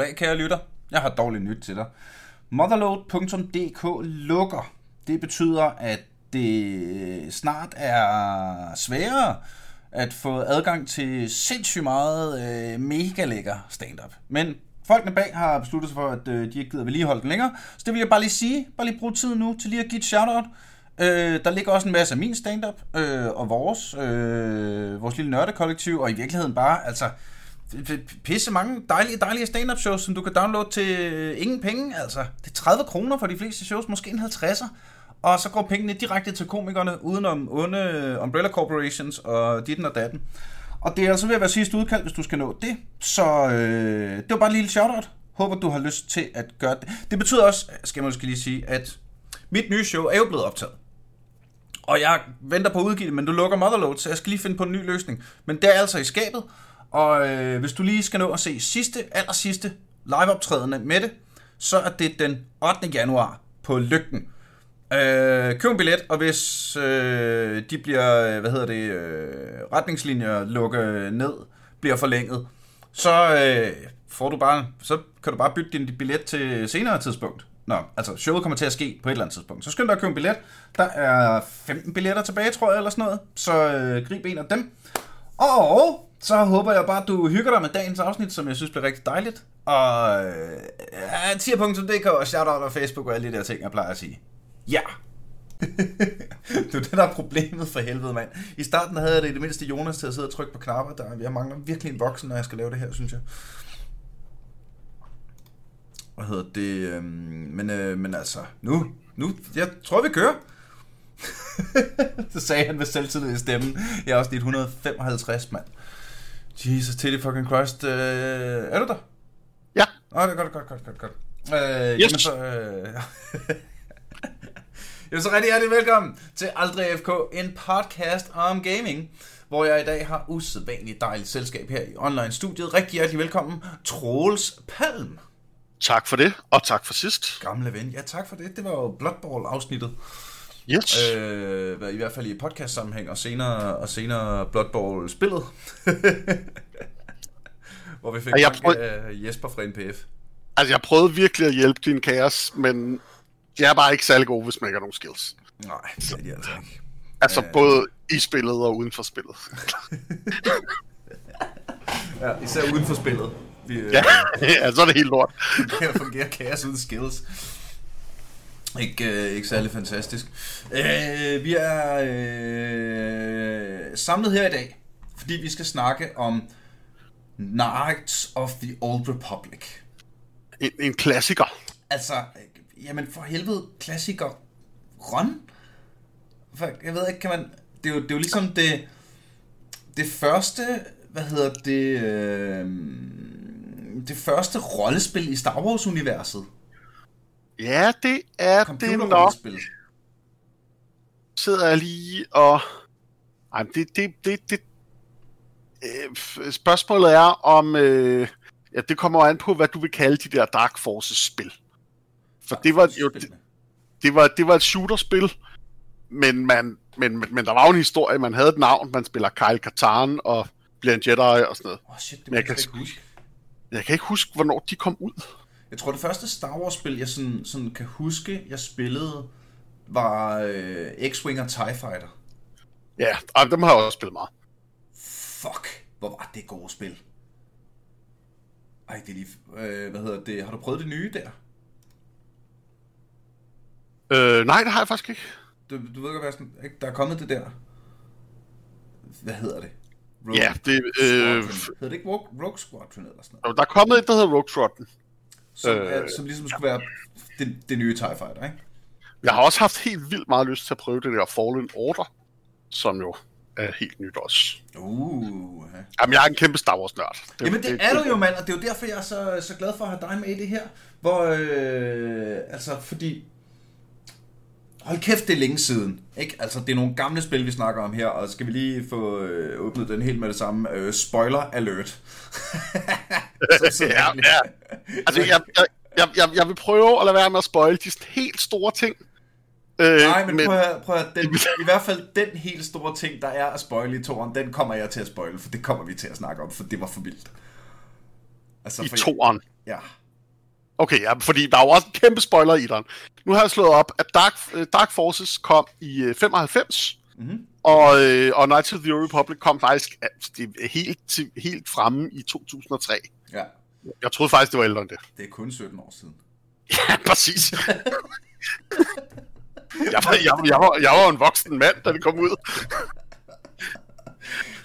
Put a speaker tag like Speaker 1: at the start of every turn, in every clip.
Speaker 1: Goddag, kære lytter. Jeg har dårligt nyt til dig. Motherload.dk lukker. Det betyder, at det snart er sværere at få adgang til sindssygt meget øh, mega lækker stand-up. Men folkene bag har besluttet sig for, at øh, de ikke gider vedligeholde den længere. Så det vil jeg bare lige sige. Bare lige bruge tiden nu til lige at give et shout-out. Øh, der ligger også en masse af min stand-up øh, og vores, øh, vores lille nørdekollektiv, og i virkeligheden bare, altså, pisse mange dejlige, dejlige stand-up shows, som du kan downloade til øh, ingen penge, altså. Det er 30 kroner for de fleste shows, måske en 50'er. Og så går pengene direkte til komikerne, udenom onde øh, Umbrella Corporations og ditten og datten. Og det er altså ved at være sidste udkald, hvis du skal nå det. Så øh, det var bare et lille shout-out. Håber, du har lyst til at gøre det. Det betyder også, skal jeg måske lige sige, at mit nye show er jo blevet optaget. Og jeg venter på at udgive det, men du lukker Motherload, så jeg skal lige finde på en ny løsning. Men det er altså i skabet, og øh, hvis du lige skal nå at se sidste, aller sidste liveoptrædende med det, så er det den 8. januar på Lygten. Øh, køb en billet, og hvis øh, de bliver, hvad hedder det, øh, retningslinjer lukket ned, bliver forlænget, så øh, får du bare, så kan du bare bytte din billet til senere tidspunkt. Nå, altså showet kommer til at ske på et eller andet tidspunkt. Så skynd dig at købe en billet. Der er 15 billetter tilbage, tror jeg, eller sådan noget. Så øh, grib en af dem. Og så håber jeg bare, at du hygger dig med dagens afsnit, som jeg synes bliver rigtig dejligt. Og øh, ja, tier.dk og shoutout og Facebook og alle de der ting, jeg plejer at sige. Ja! det er det, der er problemet for helvede, mand. I starten havde jeg det i det mindste Jonas til at sidde og trykke på knapper. Der, jeg mangler virkelig en voksen, når jeg skal lave det her, synes jeg. Hvad hedder det? Øhm, men, øh, men altså, nu, nu, jeg tror, vi kører. så sagde han med selvtillid i stemmen. Jeg er også dit 155, mand. Jesus, Teddy fucking Christ. Øh, er du der?
Speaker 2: Ja.
Speaker 1: Oh, det er godt, godt, godt, godt, godt. Øh,
Speaker 2: yes.
Speaker 1: Jamen så... Øh, jamen så rigtig hjertelig velkommen til Aldrig FK, en podcast om gaming, hvor jeg i dag har usædvanligt dejligt selskab her i online-studiet. Rigtig hjertelig velkommen, Troels Palm.
Speaker 2: Tak for det, og tak for sidst.
Speaker 1: Gamle ven. Ja, tak for det. Det var jo Blood Bowl-afsnittet.
Speaker 2: Yes.
Speaker 1: Øh, I hvert fald i podcast-sammenhæng, og senere, og senere Blood Bowl-spillet. Hvor vi fik
Speaker 2: jeg
Speaker 1: prøv... af Jesper fra NPF.
Speaker 2: Altså, jeg prøvede virkelig at hjælpe din kaos, men de er bare ikke særlig gode, hvis man ikke har nogen skills.
Speaker 1: Nej, det er de altså ikke.
Speaker 2: Altså, øh... både i spillet og uden for spillet.
Speaker 1: ja, især uden for spillet.
Speaker 2: Vi, øh, ja, ja, så er det helt lort.
Speaker 1: det fungerer kaos uden skills. Ikke, øh, ikke særlig fantastisk. Øh, vi er øh, samlet her i dag, fordi vi skal snakke om Knights of the Old Republic.
Speaker 2: En, en klassiker.
Speaker 1: Altså, jamen for helvede, klassiker. For, jeg ved ikke, kan man... Det er jo, det er jo ligesom det, det første, hvad hedder det, øh, det første rollespil i Star Wars-universet.
Speaker 2: Ja, det er det nok. Sidder jeg lige og... Ej, det, det, det, det... Øh, spørgsmålet er om... Øh, ja, det kommer an på, hvad du vil kalde de der Dark Forces-spil. For Dark det var jo... Det, det, var, det var et shooterspil, men, man, men, men der var jo en historie, man havde et navn, man spiller Kyle Katarn og bliver en Jedi og sådan noget.
Speaker 1: Oh shit, det
Speaker 2: men jeg kan. Jeg kan ikke huske, hvornår de kom ud.
Speaker 1: Jeg tror, det første Star Wars-spil, jeg sådan, sådan kan huske, jeg spillede, var øh, X-Wing og TIE Fighter.
Speaker 2: Ja, og dem har jeg også spillet meget.
Speaker 1: Fuck, hvor var det gode spil. Ej, det er lige... Øh, hvad hedder det? Har du prøvet det nye der?
Speaker 2: Øh, nej, det har jeg faktisk ikke.
Speaker 1: Du, du ved godt, hvad sådan, ikke? Der er kommet det der... Hvad hedder det?
Speaker 2: Rogue ja, det... Øh...
Speaker 1: Hedder det ikke Rogue, Rogue Squadron eller sådan noget?
Speaker 2: Der er kommet et, der hedder Rogue Squadron.
Speaker 1: Som, øh... som ligesom skulle være det, det nye TIE Fighter, ikke?
Speaker 2: Jeg har også haft helt vildt meget lyst til at prøve det der Fallen Order, som jo er helt nyt også.
Speaker 1: Uh, ja.
Speaker 2: Jamen, jeg er en kæmpe Star Wars-nørd.
Speaker 1: Det, Jamen, det, det er du jo, mand, og det er jo derfor, jeg er så, så glad for at have dig med i det her. Hvor, øh, altså, fordi... Hold kæft, det er længe siden. Ikke? Altså, det er nogle gamle spil, vi snakker om her, og skal vi lige få øh, åbnet den helt med det samme. Øh, spoiler alert.
Speaker 2: ja, ja. Altså, jeg, jeg, jeg, jeg, vil prøve at lade være med at spoil de helt store ting.
Speaker 1: Øh, Nej, men, men prøv at, prøv at den, i hvert fald den helt store ting, der er at spoile i toren, den kommer jeg til at spoile, for det kommer vi til at snakke om, for det var for vildt. Altså,
Speaker 2: i
Speaker 1: for-
Speaker 2: toeren.
Speaker 1: Ja.
Speaker 2: Okay, ja, fordi der er jo også en kæmpe spoiler i den. Nu har jeg slået op, at Dark, øh, Dark Forces kom i øh, 95,
Speaker 1: Mhm.
Speaker 2: og, øh, og Knights of the Old Republic kom faktisk øh, det er helt, helt fremme i 2003.
Speaker 1: ja.
Speaker 2: Jeg troede faktisk, det var ældre end det.
Speaker 1: Det er kun 17 år siden.
Speaker 2: Ja, præcis. jeg, var, jeg, jeg, var, jeg var en voksen mand, da det kom ud.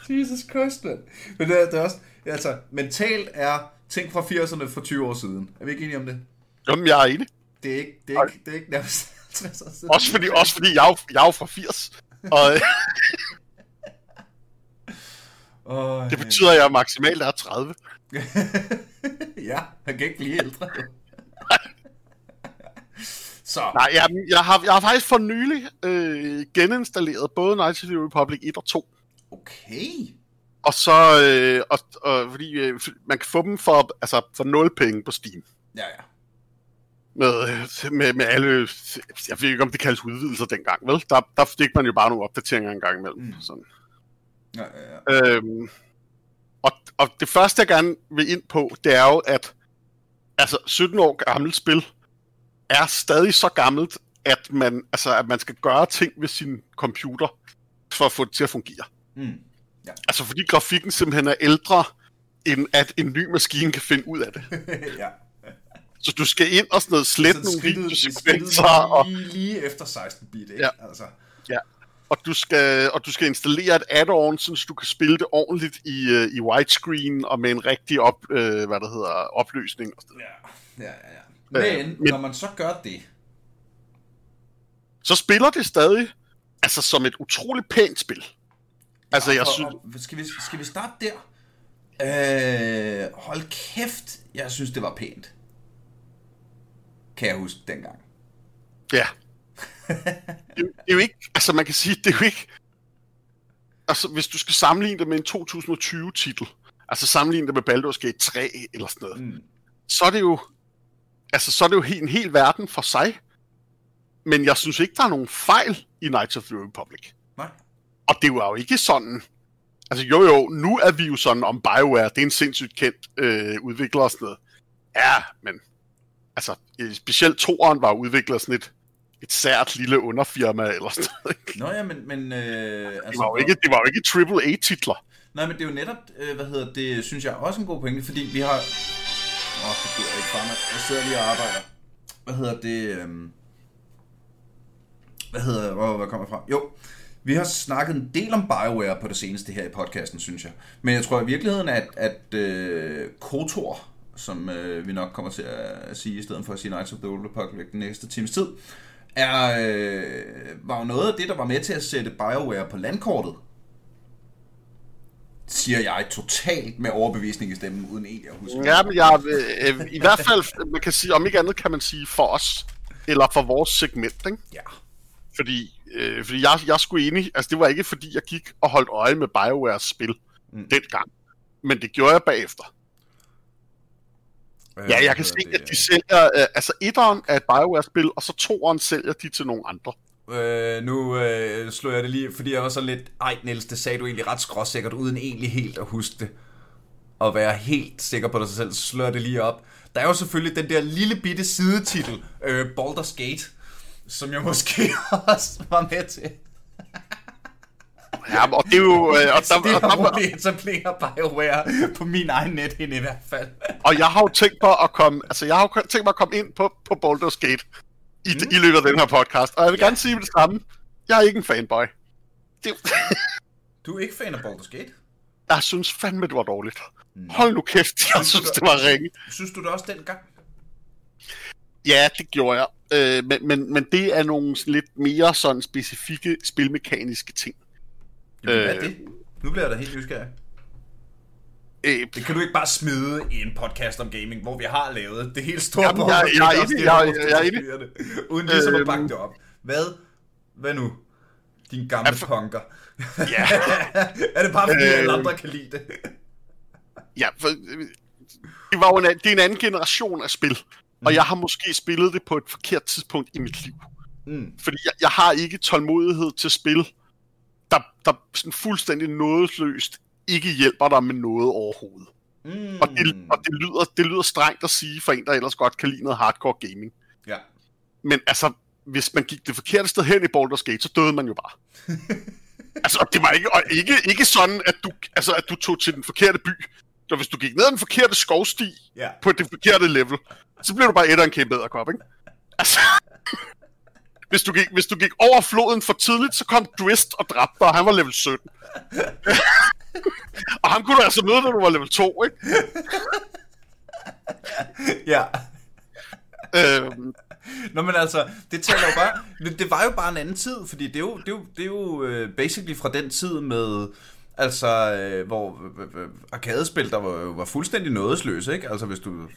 Speaker 1: Jesus Christ, mand. Men det er, det er også... Altså, mentalt er ting fra 80'erne for 20 år siden. Er vi ikke enige om det?
Speaker 2: Jamen, jeg er enig.
Speaker 1: Det er ikke, det er ikke, det er ikke nærmest 50 år siden.
Speaker 2: Også fordi, også fordi jeg, er, jeg er jo fra 80. Og
Speaker 1: Oh,
Speaker 2: det betyder, at jeg maksimalt er 30.
Speaker 1: ja, han kan ikke blive ældre. Så,
Speaker 2: Nej, jeg, jeg, har, jeg har faktisk for nylig øh, geninstalleret både Knights of the Republic 1 og 2.
Speaker 1: okay.
Speaker 2: Og så, øh, og, og, fordi øh, man kan få dem for, altså, for 0 penge på Steam.
Speaker 1: Ja, ja.
Speaker 2: Med, med, med alle, jeg ved ikke om det kaldes udvidelser dengang, vel? Der, der fik man jo bare nogle opdateringer en gang imellem.
Speaker 1: Mm.
Speaker 2: Sådan.
Speaker 1: ja, ja, ja.
Speaker 2: Øhm, og, og det første, jeg gerne vil ind på, det er jo, at altså, 17 år gammelt spil er stadig så gammelt, at man, altså, at man skal gøre ting ved sin computer for at få det til at fungere.
Speaker 1: Mm.
Speaker 2: Altså fordi grafikken simpelthen er ældre, end at en ny maskine kan finde ud af det.
Speaker 1: ja.
Speaker 2: Så du skal ind og sådan noget, slette
Speaker 1: Sådan
Speaker 2: nogle
Speaker 1: skridtet-
Speaker 2: videosekvenser, og,
Speaker 1: lige, lige efter 16 bit, ikke?
Speaker 2: Ja.
Speaker 1: Altså,
Speaker 2: og, du skal, og du skal installere et add-on, så du kan spille det ordentligt i, uh, i widescreen og med en rigtig op, uh, hvad der hedder, opløsning. Og sådan.
Speaker 1: ja, ja, ja. ja. Men,
Speaker 2: Øh, men-
Speaker 1: når man så gør det,
Speaker 2: Så spiller det stadig altså som et utroligt pænt spil. Altså, jeg synes...
Speaker 1: og, skal, vi, skal vi starte der? Øh, hold kæft, jeg synes, det var pænt. Kan jeg huske dengang.
Speaker 2: Ja. det, det er jo ikke... Altså, man kan sige, det er jo ikke... Altså, hvis du skal sammenligne det med en 2020-titel, altså sammenligne det med Baldur's Gate 3 eller sådan noget,
Speaker 1: Mm.
Speaker 2: så er det jo... Altså, så er det jo en hel verden for sig. Men jeg synes ikke, der er nogen fejl i Knights of the Republic. Og det var jo ikke sådan... Altså jo jo, nu er vi jo sådan om BioWare, det er en sindssygt kendt øh, udvikler og sådan noget. Ja, men altså, øh, specielt toeren var udviklet sådan et, et sært lille underfirma eller sådan noget.
Speaker 1: Nå ja, men... men øh, altså,
Speaker 2: Det var jo ikke, det var jo ikke triple A-titler.
Speaker 1: Nej, men det er jo netop, øh, hvad hedder det, synes jeg også en god pointe, fordi vi har... Åh, oh, det bliver ikke mig. Jeg sidder lige og arbejder. Hvad hedder det? Øh... Hvad hedder hvor, hvor kommer jeg fra? Jo, vi har snakket en del om BioWare på det seneste her i podcasten, synes jeg. Men jeg tror i virkeligheden, at, at øh, KOTOR, som øh, vi nok kommer til at sige, i stedet for at sige Knights of the Old Republic den næste times tid, er, øh, var jo noget af det, der var med til at sætte BioWare på landkortet siger jeg totalt med overbevisning i stemmen, uden egentlig at huske.
Speaker 2: Ja, men jeg, øh, i hvert fald, man kan sige, om ikke andet kan man sige for os, eller for vores segment, ikke?
Speaker 1: Ja.
Speaker 2: Fordi, øh, fordi jeg, jeg skulle enig, altså det var ikke fordi, jeg gik og holdt øje med BioWares spil
Speaker 1: Mm.
Speaker 2: dengang. Men det gjorde jeg bagefter.
Speaker 1: Øh,
Speaker 2: Ja, jeg kan se, at de sælger, øh, altså etteren er et BioWare-spil, og så toeren sælger de til nogle andre.
Speaker 1: Øh, nu øh, slår jeg det lige, fordi jeg var så lidt... Ej, Niels, det sagde du egentlig ret skråsikkert, uden egentlig helt at huske det. Og være helt sikker på dig selv, så slår det lige op. Der er jo selvfølgelig den der lille bitte sidetitel, øh, Baldur's Gate, som jeg måske også var med til.
Speaker 2: Ja, og det er jo... Øh, og,
Speaker 1: Så det
Speaker 2: der,
Speaker 1: var
Speaker 2: der,
Speaker 1: roligt etablerer BioWare på min egen nethinde i hvert fald.
Speaker 2: og jeg har jo tænkt på at komme, altså jeg har jo tænkt mig at komme ind på, på Baldur's Gate i, mm. i løbet af den her podcast. Og jeg vil ja. gerne sige det samme. Jeg er ikke en fanboy. Det,
Speaker 1: Du er ikke fan af Baldur's Gate?
Speaker 2: jeg synes fandme, det var dårligt. Hold nu kæft, jeg synes, det var ringe.
Speaker 1: Synes du det også dengang?
Speaker 2: Ja, det gjorde jeg. Øh, men, men, men det er nogle lidt mere sådan specifikke spilmekaniske ting.
Speaker 1: Jamen, hvad er
Speaker 2: Øh.
Speaker 1: det? Nu bliver jeg da helt nysgerrig.
Speaker 2: Øh,
Speaker 1: Det kan du ikke bare smide i en podcast om gaming, hvor vi har lavet det helt store
Speaker 2: Jamen, jeg- jeg enig, jeg er- jeg er enig.
Speaker 1: Uden ligesom at
Speaker 2: Øhm.
Speaker 1: bakke det op. Hvad? Hvad nu? Din gamle
Speaker 2: for-
Speaker 1: punker.
Speaker 2: ja,
Speaker 1: er det bare fordi alle andre kan lide det?
Speaker 2: ja for, øh, det, var en, det er en anden generation af spil. Og jeg har måske spillet det på et forkert tidspunkt i mit liv.
Speaker 1: Mm.
Speaker 2: Fordi jeg, jeg har ikke tålmodighed til spil, der, der sådan fuldstændig nådesløst ikke hjælper dig med noget overhovedet.
Speaker 1: Mm.
Speaker 2: Og, det, og det, lyder, det lyder strengt at sige for en, der ellers godt kan lide noget hardcore gaming.
Speaker 1: Ja.
Speaker 2: Men altså, hvis man gik det forkerte sted hen i Baldur's Gate, så døde man jo bare. altså, det var ikke, og ikke, ikke sådan, at du, altså, at du tog til den forkerte by. Så hvis du gik ned ad den forkerte skovsti
Speaker 1: Ja.
Speaker 2: på det forkerte level, så blev du bare et af en kæmpe æderkop, ikke? Altså, hvis du, gik, hvis du gik over floden for tidligt, så kom Drist og dræbte dig, og han var level 17. og ham kunne du altså møde, da du var level 2, ikke?
Speaker 1: Ja.
Speaker 2: Øhm,
Speaker 1: Nå, men altså, det taler jo bare... Det, var jo bare en anden tid, fordi det er jo, det er jo, det er jo uh, basically fra den tid med... Altså, øh, hvor øh, øh, arkadespil, der var, var fuldstændig nådesløse, ikke? Altså, hvis du...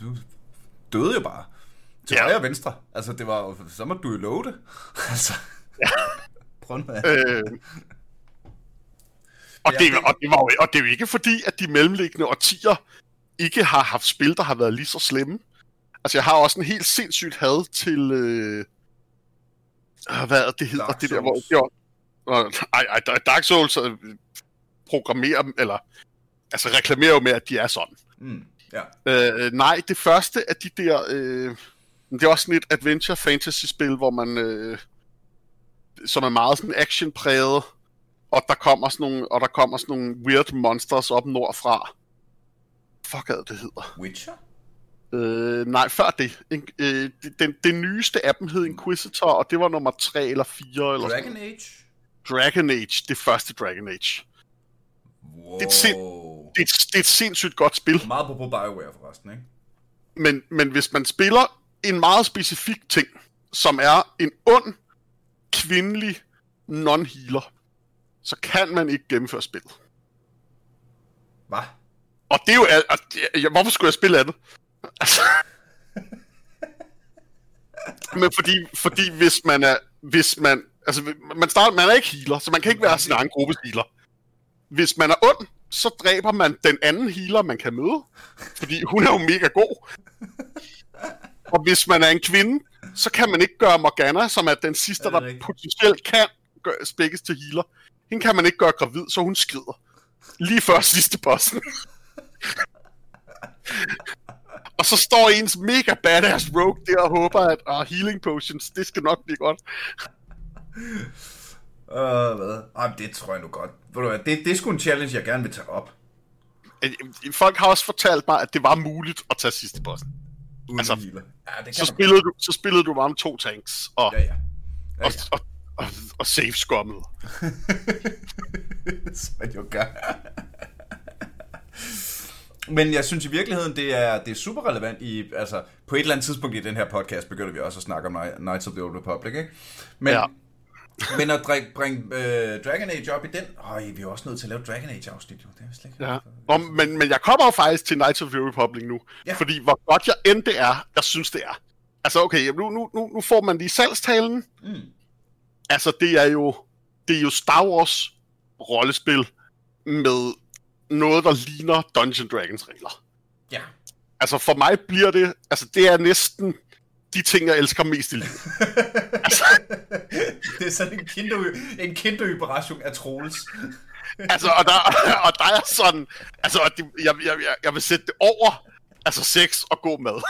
Speaker 1: Du døde jo bare. Til
Speaker 2: Ja.
Speaker 1: højre og venstre. Altså, det var jo... Så må du jo love det. altså... Prøv nu at...
Speaker 2: øh, og,
Speaker 1: Ja,
Speaker 2: det, og, det var jo, og det er jo ikke fordi, at de mellemliggende årtier ikke har haft spil, der har været lige så slemme. Altså, jeg har også en helt sindssygt had til... Øh, øh, hvad er det hedder?
Speaker 1: Dark
Speaker 2: det der, hvor...
Speaker 1: Souls.
Speaker 2: Øh, ej, ej, Dark Souls øh, programmerer dem, eller... Altså, reklamerer jo med, at de er sådan.
Speaker 1: Mm, ja.
Speaker 2: Øh, nej, det første af de der... Øh, det er også sådan et adventure fantasy spil, hvor man... Øh, som er meget sådan action-præget, og der kommer sådan nogle, og der kommer sådan nogle weird monsters op nordfra. Fuck, hvad det hedder.
Speaker 1: Witcher?
Speaker 2: Øh, nej, før det. En, øh, den, den nyeste af dem hed Inquisitor, og det var nummer 3 eller 4. Eller
Speaker 1: Dragon Age?
Speaker 2: Dragon Age, det første Dragon Age.
Speaker 1: Wow.
Speaker 2: Det er sind- Det er, et, det er et sindssygt godt spil.
Speaker 1: Meget på BioWare forresten, ikke?
Speaker 2: Men, men hvis man spiller en meget specifik ting, som er en ond, kvindelig non-healer, så kan man ikke gennemføre spillet.
Speaker 1: Hvad?
Speaker 2: Og det er jo... al- og Hvorfor skulle jeg spille andet? Altså... Men fordi, fordi hvis man er... Hvis man, altså, man, starter, man er ikke healer, så man kan ikke være sin egen gruppes healer. Hvis man er ond, så dræber man den anden healer, man kan møde. Fordi hun er jo mega god. Og hvis man er en kvinde, så kan man ikke gøre Morgana, som er den sidste,
Speaker 1: Er
Speaker 2: der
Speaker 1: rigtigt?
Speaker 2: potentielt kan gøre, spækkes til healer. Hende kan man ikke gøre gravid, så hun skrider. Lige før sidste bossen. og så står ens mega badass rogue der og håber, at oh, healing potions, det skal nok blive godt.
Speaker 1: Øh, hvad? Ej, det tror jeg nu godt. Ved du hvad, det, det er sgu en challenge, jeg gerne vil tage op.
Speaker 2: Øh, Folk har også fortalt mig, at det var muligt at tage sidste bossen.
Speaker 1: Uden
Speaker 2: Altså.
Speaker 1: Ja, det
Speaker 2: Så
Speaker 1: kan man
Speaker 2: spillede, du, så spillede du bare med to tanks og,
Speaker 1: Ja, ja. ja,
Speaker 2: og,
Speaker 1: ja.
Speaker 2: og, og, og save skummet.
Speaker 1: Som man jo gør. Men jeg synes i virkeligheden, det er, det er super relevant i, altså på et eller andet tidspunkt i den her podcast begynder vi også at snakke om Knight- Knights of the Old Republic, ikke? Men,
Speaker 2: Ja.
Speaker 1: Men at bringe, bringe øh, Dragon Age op i den, øj, vi er også nødt til at lave Dragon Age afsnit, jo. Det er slet ikke.
Speaker 2: Ja. Og, men, men jeg kommer faktisk til Knights of the Republic nu.
Speaker 1: Ja.
Speaker 2: Fordi hvor godt jeg end det er, jeg synes det er. Altså okay, nu, nu, nu, nu får man lige salgstalen.
Speaker 1: Mm.
Speaker 2: Altså det er jo, det er jo Star Wars rollespil med noget, der ligner Dungeon Dragons regler.
Speaker 1: Ja.
Speaker 2: Altså for mig bliver det, altså det er næsten de ting, jeg elsker mest i livet.
Speaker 1: det er sådan en kinder, en kinderoperation af Troels.
Speaker 2: Altså, og der, og der er sådan, altså, det, jeg, jeg, jeg, vil sætte det over, altså sex og god mad.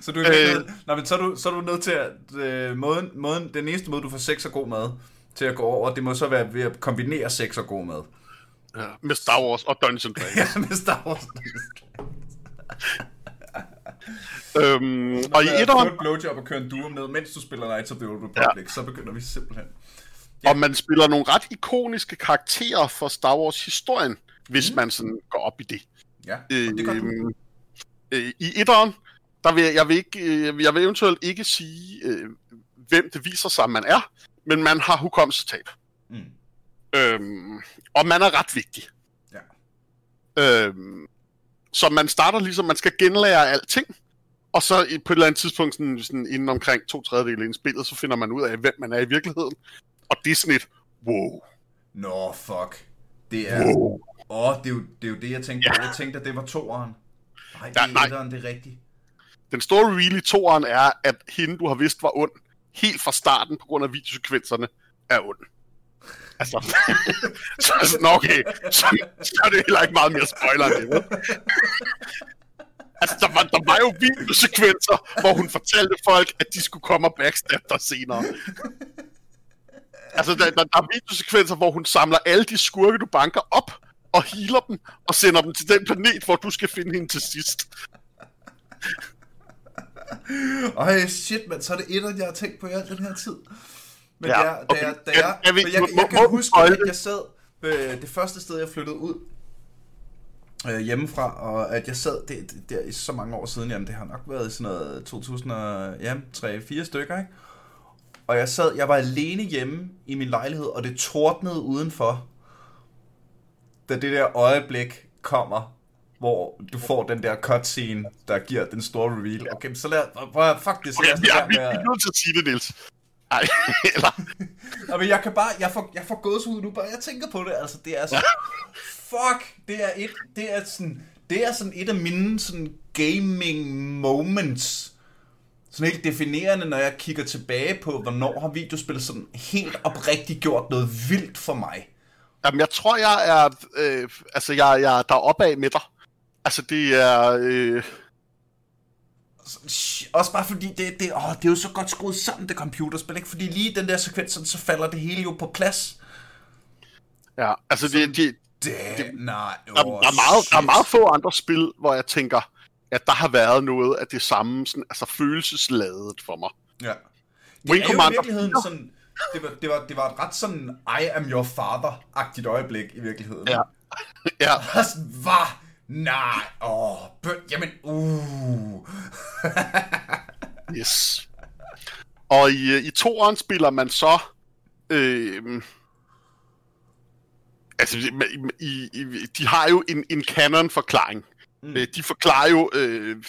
Speaker 1: Så du er øh... Nej, men så er du, så er du nødt til at, øh, måden, måden, den eneste måde, du får sex og god mad til at gå over, det må så være ved at kombinere sex og god mad.
Speaker 2: Ja, med Star Wars og Dungeon Dragons.
Speaker 1: Ja, med Star Wars.
Speaker 2: Øhm, og i etteren,
Speaker 1: et blowjob og køre en duo ned, mens du spiller Knights of the Old Republic, ja. så begynder vi simpelthen.
Speaker 2: og man spiller nogle ret ikoniske karakterer for Star Wars-historien, hvis
Speaker 1: Mm.
Speaker 2: man sådan går op i det.
Speaker 1: Ja, og det gør du.
Speaker 2: Øhm, øh, I etteren, der vil jeg vil, ikke, øh, jeg vil eventuelt ikke sige, øh, hvem det viser sig, man er, men man har hukommelsestab.
Speaker 1: Mm.
Speaker 2: Øhm, og man er ret vigtig.
Speaker 1: Ja.
Speaker 2: Øhm, så man starter ligesom, man skal genlære alting, og så på et eller andet tidspunkt, sådan, sådan inden omkring to tredjedele ind i spillet, så finder man ud af, hvem man er i virkeligheden. Og det er sådan et, wow,
Speaker 1: Nå, fuck. Det er...
Speaker 2: wow.
Speaker 1: Åh, oh, det, er jo, det er jo det, jeg tænkte.
Speaker 2: Ja.
Speaker 1: Jeg tænkte, at det var toeren. Nej, det
Speaker 2: Ja,
Speaker 1: er
Speaker 2: nej.
Speaker 1: etteren, det er rigtigt.
Speaker 2: Den store reveal i toeren er, at hende, du har vidst var ond, helt fra starten på grund af videosekvenserne, er ond. Altså, så, så, nå, okay, så, så er det heller ikke meget mere spoiler end det? Altså, der var, der var jo videosekvenser, hvor hun fortalte folk, at de skulle komme og backstab dig senere. Altså, der, der, der er videosekvenser, hvor hun samler alle de skurke, du banker op, og healer dem, og sender dem til den planet, hvor du skal finde hende til sidst.
Speaker 1: Ej, shit, mand, så er det et, jeg har tænkt på i al den her tid. Men
Speaker 2: Ja,
Speaker 1: ja, da,
Speaker 2: okay.
Speaker 1: jeg, da
Speaker 2: Jeg-
Speaker 1: jeg,
Speaker 2: jeg
Speaker 1: jeg, jeg
Speaker 2: må-
Speaker 1: kan huske, at
Speaker 2: det?
Speaker 1: jeg sad øh, det første sted, jeg flyttede ud øh, hjemmefra, og at jeg sad det, det, der i så mange år siden, jamen det har nok været i sådan noget 2003-4 stykker, ikke? Og jeg sad, jeg var alene hjemme i min lejlighed, og det tordnede udenfor, da det der øjeblik kommer, hvor du får den der cutscene, der giver den store reveal. Okay, så lad, prøv at, fuck det, så
Speaker 2: Okay,
Speaker 1: lad os
Speaker 2: er, vi er nødt til at sige det, Niels. Ej, eller...
Speaker 1: Nå, men jeg kan bare, jeg får, jeg får gåsehud nu, bare jeg tænker på det, altså det er så, fuck, det er et, det er sådan, det er sådan et af mine sådan gaming moments, sådan helt definerende, når jeg kigger tilbage på, hvornår har videospil sådan helt oprigtigt gjort noget vildt for mig.
Speaker 2: Jamen, jeg tror, jeg er... Øh, altså, jeg, jeg der er opad med dig. Altså, det er... Øh,
Speaker 1: Også bare fordi, det, det, åh, det er jo så godt skruet sammen, det computerspil, ikke? Fordi lige den der sekvens, så falder det hele jo på plads.
Speaker 2: ja, altså, det, det,
Speaker 1: Det, nej,
Speaker 2: der, der, er meget, der er meget få andre spil, hvor jeg tænker, at der har været noget af det samme, sådan, altså følelsesladet for mig.
Speaker 1: Ja. Det
Speaker 2: Wing
Speaker 1: er jo i
Speaker 2: Commander
Speaker 1: virkeligheden sådan... Det var, det, var, det var et ret sådan I am your father-agtigt øjeblik i virkeligheden.
Speaker 2: Ja. Ja,
Speaker 1: hvad? Nej, åh, bøn, jamen, uh.
Speaker 2: yes. Og i, øh, i toeren spiller man så... Øh, altså, i, i, de har jo en, en canon-forklaring.
Speaker 1: Mm.
Speaker 2: Mm. De forklarer jo... Øh,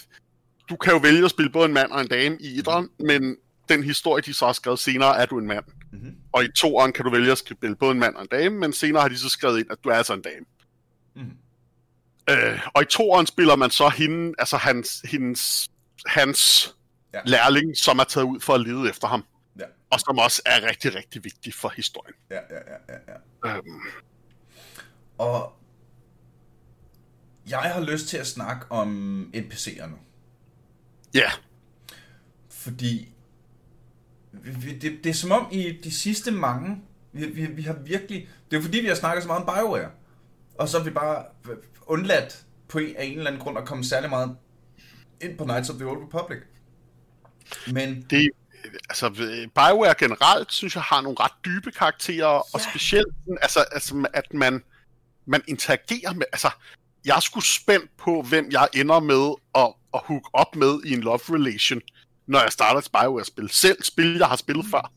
Speaker 2: du kan jo vælge at spille både en mand og en dame i etteren, mm. men den historie, de så har skrevet senere, er du en mand.
Speaker 1: Mhm.
Speaker 2: Og i toeren kan du vælge at spille både en mand og en dame, men senere har de så skrevet ind, at du er altså en dame.
Speaker 1: Mhm.
Speaker 2: Øh, og i toeren spiller man så hende, altså hans, hendes, hans
Speaker 1: Ja.
Speaker 2: lærling, som er taget ud for at lede efter ham.
Speaker 1: Ja,
Speaker 2: Og som også er rigtig, rigtig vigtig for historien.
Speaker 1: ja, ja, ja, ja, ja.
Speaker 2: Øhm,
Speaker 1: Og jeg har lyst til at snakke om NPC'er nu.
Speaker 2: ja,
Speaker 1: Fordi det, det er som om i de sidste mange, vi, vi, vi har virkelig, det er fordi vi har snakket så meget om BioWare, og så har vi bare undladt på en, af en eller anden grund at komme særlig meget ind på Knights of the Old Republic. Men
Speaker 2: det altså BioWare generelt, synes jeg, har nogle ret dybe karakterer, ja. og specielt, altså, altså, at man, man interagerer med, altså, jeg er sgu spændt på, hvem jeg ender med at, at hook op med i en love relation, når jeg starter et BioWare-spil. Selv spil, jeg har spillet før.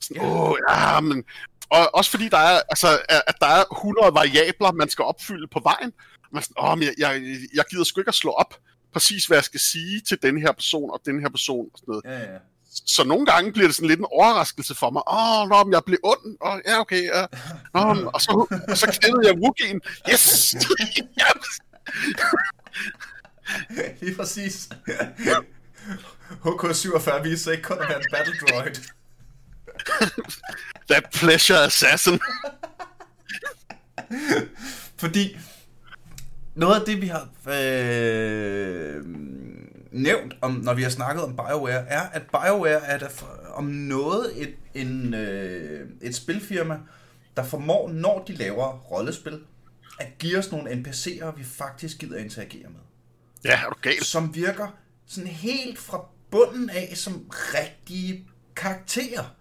Speaker 2: Sådan,
Speaker 1: Ja.
Speaker 2: åh, ja, men... Og også fordi der er, altså, at der er 100 variabler, man skal opfylde på vejen. Man sådan, åh, men jeg, jeg, jeg gider sgu ikke at slå op præcis, hvad jeg skal sige til den her person og den her person og sådan noget.
Speaker 1: ja, ja.
Speaker 2: Så nogle gange bliver det sådan lidt en overraskelse for mig. Åh, oh, nå, men jeg blev ond. Åh, ja, okay. Ja. Nå, men- og, så, og så knædede jeg Wookie'en. Yes!
Speaker 1: Lige præcis. HK47 viser ikke kun at være en battle droid.
Speaker 2: That pleasure assassin.
Speaker 1: Fordi noget af det, vi har øh, nævnt, om, når vi har snakket om BioWare, er, at BioWare er der for, om noget et, en, øh, et spilfirma, der formår, når de laver rollespil, at give os nogle NPC'er, vi faktisk gider interagere med.
Speaker 2: Ja, er du galt?
Speaker 1: Som virker sådan helt fra bunden af som rigtige karakterer.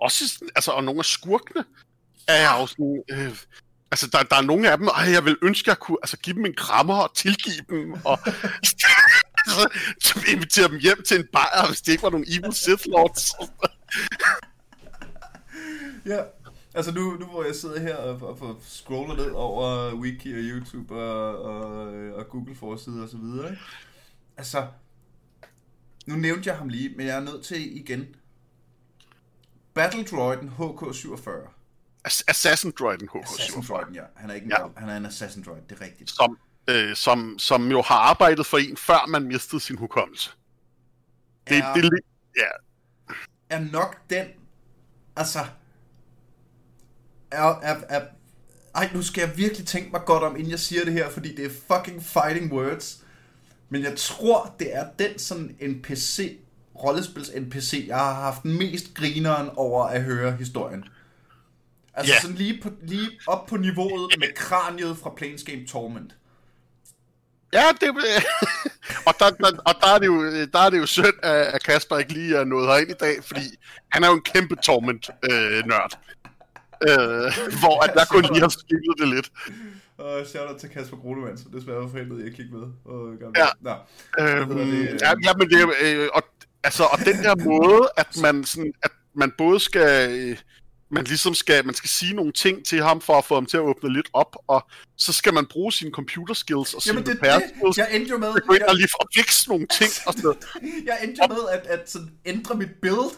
Speaker 2: Også altså, og nogle af skurkene er jo sådan... Øh, altså, der, der er nogle af dem, og jeg vil ønske, at jeg kunne altså, give dem en krammer og tilgive dem, og så, invitere dem hjem til en bajer, hvis det ikke var nogle evil Sith Lords.
Speaker 1: Ja, altså nu, nu hvor jeg sidder her og, og, og scroller ned over Wiki og YouTube og, og, og Google forsider og så videre, ikke? Altså, nu nævnte jeg ham lige, men jeg er nødt til igen. Battle Droiden HK47.
Speaker 2: Ass- Assassin Droiden
Speaker 1: Assassin
Speaker 2: HK47.
Speaker 1: Droiden, ja. Han er ikke en,
Speaker 2: ja.
Speaker 1: han er en Assassin Droid, det er rigtigt.
Speaker 2: som, øh, som, som jo har arbejdet for en, før man mistede sin hukommelse. Det,
Speaker 1: Er-
Speaker 2: det, det, ja,
Speaker 1: er nok den, altså, er, er, er... Ej, nu skal jeg virkelig tænke mig godt om, inden jeg siger det her, fordi det er fucking fighting words. Men jeg tror, det er den sådan NPC, rollespils NPC, jeg har haft mest grineren over at høre historien. Altså
Speaker 2: Ja.
Speaker 1: sådan lige, på, lige op på niveauet med kraniet fra Planescape Torment.
Speaker 2: Ja, det, og, der, der, og der, er det jo, der er det jo synd, at Kasper ikke lige er nået herind i dag, fordi han er jo en kæmpe Torment-nørd. Øh, hvor at jeg kun lige har spillet det lidt.
Speaker 1: Og shout-out til Kasper Grunemann, som desværre var forhindret i at kigge med. Og,
Speaker 2: Ja.
Speaker 1: Nå.
Speaker 2: Øhm,
Speaker 1: det?
Speaker 2: ja, ja, men det øh, og, altså, og den der måde, at man, sådan, at man både skal, øh, man ligesom skal, man skal sige nogle ting til ham, for at få ham til at åbne lidt op, og så skal man bruge sine computer skills og sine
Speaker 1: Jamen det,
Speaker 2: repair
Speaker 1: det,
Speaker 2: skills,
Speaker 1: jeg endte jo med,
Speaker 2: gå ind og
Speaker 1: jeg,
Speaker 2: lige få fikse nogle ting og sådan
Speaker 1: jeg endte jo med at, at sådan ændre mit build,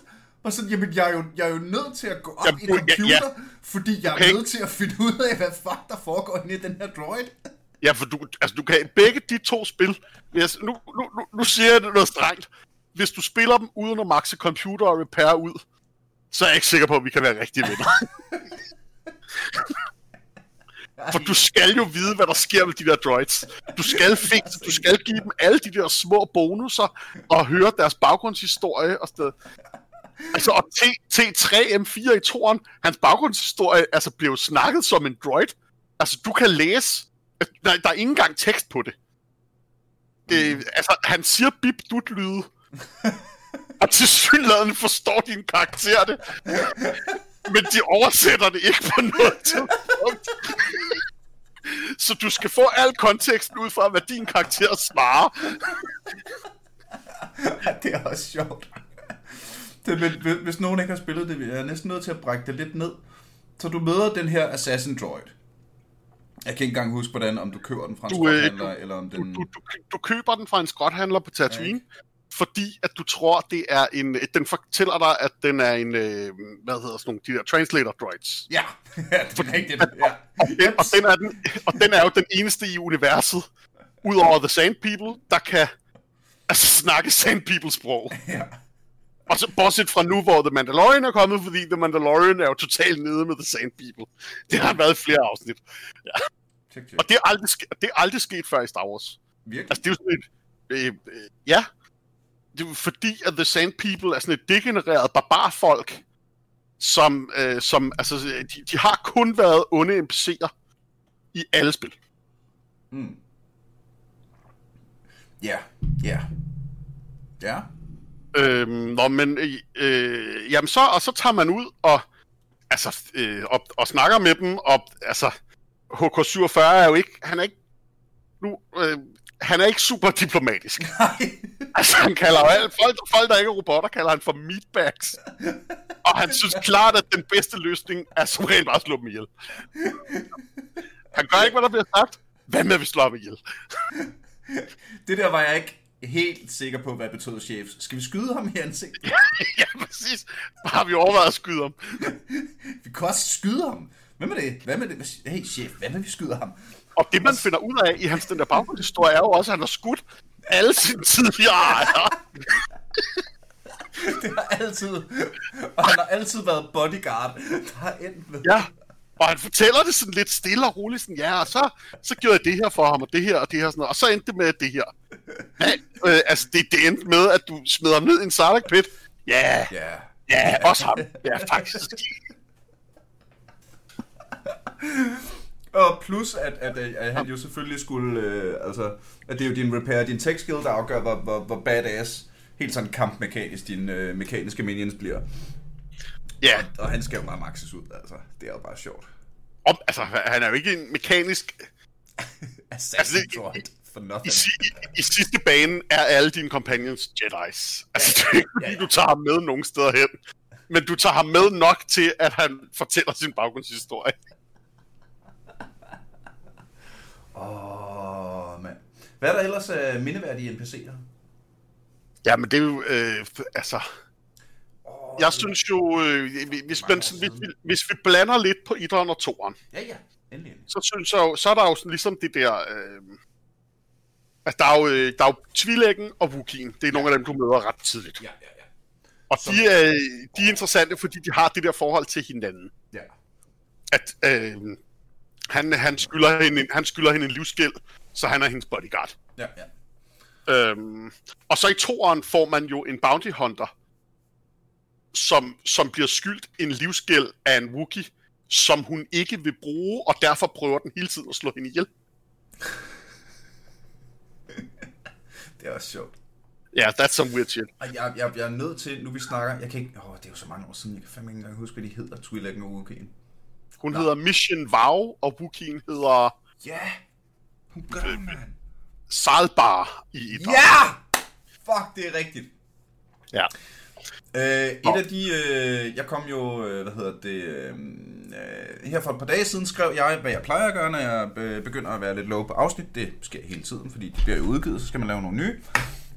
Speaker 1: og sådan, jamen, jeg er, jo, jeg er jo nødt til at gå op
Speaker 2: Jamen,
Speaker 1: i
Speaker 2: du- ja,
Speaker 1: computer,
Speaker 2: ja.
Speaker 1: fordi jeg er
Speaker 2: Okay.
Speaker 1: nødt til at finde ud af, hvad fuck der foregår inde i den her droid.
Speaker 2: Ja, for du, altså, du kan begge de to spil. Hvis, nu, nu, nu, nu siger jeg det noget strengt. Hvis du spiller dem uden at maxe computer og repair ud, så er jeg ikke sikker på, at vi kan være rigtige venner. For du skal jo vide, hvad der sker med de der droids. Du skal fikse, du skal give dem alle de der små bonusser, og høre deres baggrundshistorie og sted. Altså, og T- T3M4 i toren, hans baggrundshistorie, altså, blev snakket som en droid. Altså, du kan læse. Der, der er ikke engang tekst på det. Øh, altså, han siger bip dut lyde og til synligheden forstår din karakter det. Men de oversætter det ikke på noget tidspunkt. Så du skal få al konteksten ud fra, hvad din karakter svarer.
Speaker 1: det er også sjovt. Det, hvis- hvis nogen ikke har spillet det, jeg er næsten nødt til at brække det lidt ned. Så du møder den her Assassin Droid. Jeg kan ikke engang huske, hvordan, om du køber den fra en
Speaker 2: Du, øh,
Speaker 1: skrothandler, eller om
Speaker 2: Du,
Speaker 1: den...
Speaker 2: du, du, du køber den fra en skrothandler på Tatooine, fordi at du tror, det er en... Den fortæller dig, at den er en... Øh, hvad hedder sådan nogle... De der translator droids.
Speaker 1: Ja, ja det er rigtigt. Ja.
Speaker 2: Den, og, den er den, og den er jo den eneste i universet, udover The Sand People, der kan altså, snakke Sand People-sprog.
Speaker 1: ja.
Speaker 2: Og så bortset fra nu, hvor The Mandalorian er kommet, fordi The Mandalorian er jo totalt nede med The Sand People. Det har været flere afsnit.
Speaker 1: Check, check.
Speaker 2: Og det er aldrig, det er aldrig sket før i Star Wars.
Speaker 1: Virkelig?
Speaker 2: Altså, det er jo sådan et... Øh, øh, ja. Det er fordi, at The Sand People er sådan et degenereret barbarfolk, som, øh, som altså, de, de har kun været onde NPC'er i alle spil.
Speaker 1: Mm. Ja, ja. Ja.
Speaker 2: Øhm, nå, men øh, øh, jamen så, og så tager man ud og, altså, øh, og, og snakker med dem, og altså, HK47 er jo ikke, han er ikke, nu, øh, han er ikke super diplomatisk.
Speaker 1: Nej.
Speaker 2: Altså, han kalder jo alle, folk, folk, der ikke er robotter, kalder han for meatbags. Og han synes klart, at den bedste løsning er som regel bare at slå dem ihjel. Han gør ikke, hvad der bliver sagt. Hvad med, at vi slår ham ihjel?
Speaker 1: Det der var jeg ikke helt sikker på, hvad betød chef. Skal vi skyde ham i ansigtet?
Speaker 2: ja, præcis. Har vi overvejet at skyde ham?
Speaker 1: Vi kan også skyde ham. Hvad med det? Hvad med det? Hey chef, hvad med vi skyder ham?
Speaker 2: Og det, man finder ud af i hans den der baggrundshistorie, er jo også, at han har skudt alle sine tidligere ejere.
Speaker 1: Det har altid... Og han har altid været bodyguard. Der har endt med...
Speaker 2: Ja. Og han fortæller det sådan lidt stille og roligt, sådan, ja, og så, så gjorde jeg det her for ham, og det her, og det her, sådan noget, og så endte det med det her. Ja, øh, altså, det, det endte med, at du smed ham ned i en Sarlacc pit. Ja,
Speaker 1: Ja.
Speaker 2: ja, også ham. Ja, faktisk.
Speaker 1: Og plus, at, at, at, at han jo selvfølgelig skulle... Øh, altså, at det er jo din repair, din tech skill, der afgør, hvor, hvor, hvor badass helt sådan kampmekanisk dine øh, mekaniske minions bliver.
Speaker 2: Ja,
Speaker 1: Og han skal jo bare maxes ud, altså. Det er jo bare sjovt.
Speaker 2: om, altså, han er jo ikke en mekanisk...
Speaker 1: Assassin
Speaker 2: Altså, det-
Speaker 1: droid for
Speaker 2: I,
Speaker 1: nothing.
Speaker 2: si, i, I sidste bane er alle dine companions Jedi's. Altså, det er ikke fordi,
Speaker 1: ja, ja.
Speaker 2: du tager ham med nogen steder hen. Men du tager ham med nok til, at han fortæller sin baggrundshistorie.
Speaker 1: Åh, oh, mand. Hvad er der ellers uh, mindeværdige NPC'er?
Speaker 2: Ja, men det er jo, øh, altså...
Speaker 1: Oh,
Speaker 2: Jeg synes jo, øh, hvis, man, sådan, hvis, vi, hvis vi blander lidt på etteren og toeren,
Speaker 1: Ja, ja. Endelig.
Speaker 2: så synes jeg jo, så er der jo sådan ligesom det der... Øh, altså, der er jo, øh, der er jo Tvilæggen og Wookieen. Det er nogle af dem, du møder ret tidligt.
Speaker 1: Ja, ja, ja.
Speaker 2: Og de er, de er interessante, fordi de har det der forhold til hinanden.
Speaker 1: Ja.
Speaker 2: at øh, han, han, skylder hende, en- han skylder hende en livsgæld, så han er hendes bodyguard.
Speaker 1: Ja, ja.
Speaker 2: Øhm, og så i toeren får man jo en bounty hunter, som, som bliver skyldt en livsgæld af en Wookie, som hun ikke vil bruge, og derfor prøver den hele tiden at slå hende ihjel.
Speaker 1: Det er også sjovt.
Speaker 2: Ja, yeah, that's some weird shit.
Speaker 1: Og jeg, jeg, jeg er nødt til, nu vi snakker, jeg kan ikke, åh, det er jo så mange år siden, jeg kan fandme ikke engang huske, hvad de hedder, Twi'lek og Wookie'en.
Speaker 2: Hun
Speaker 1: Nå.
Speaker 2: hedder Mission Vow, og Wookien hedder
Speaker 1: Ja, hun gør, mand.
Speaker 2: Salbar i et
Speaker 1: Ja! Fuck, det er rigtigt.
Speaker 2: ja.
Speaker 1: Øh, et af de, øh, jeg kom jo, øh, hvad hedder det, øh, øh, her for et par dage siden skrev jeg, hvad jeg plejer at gøre, når jeg begynder at være lidt low på afsnit. Det sker hele tiden, fordi de bliver jo udgivet, så skal man lave nogle nye.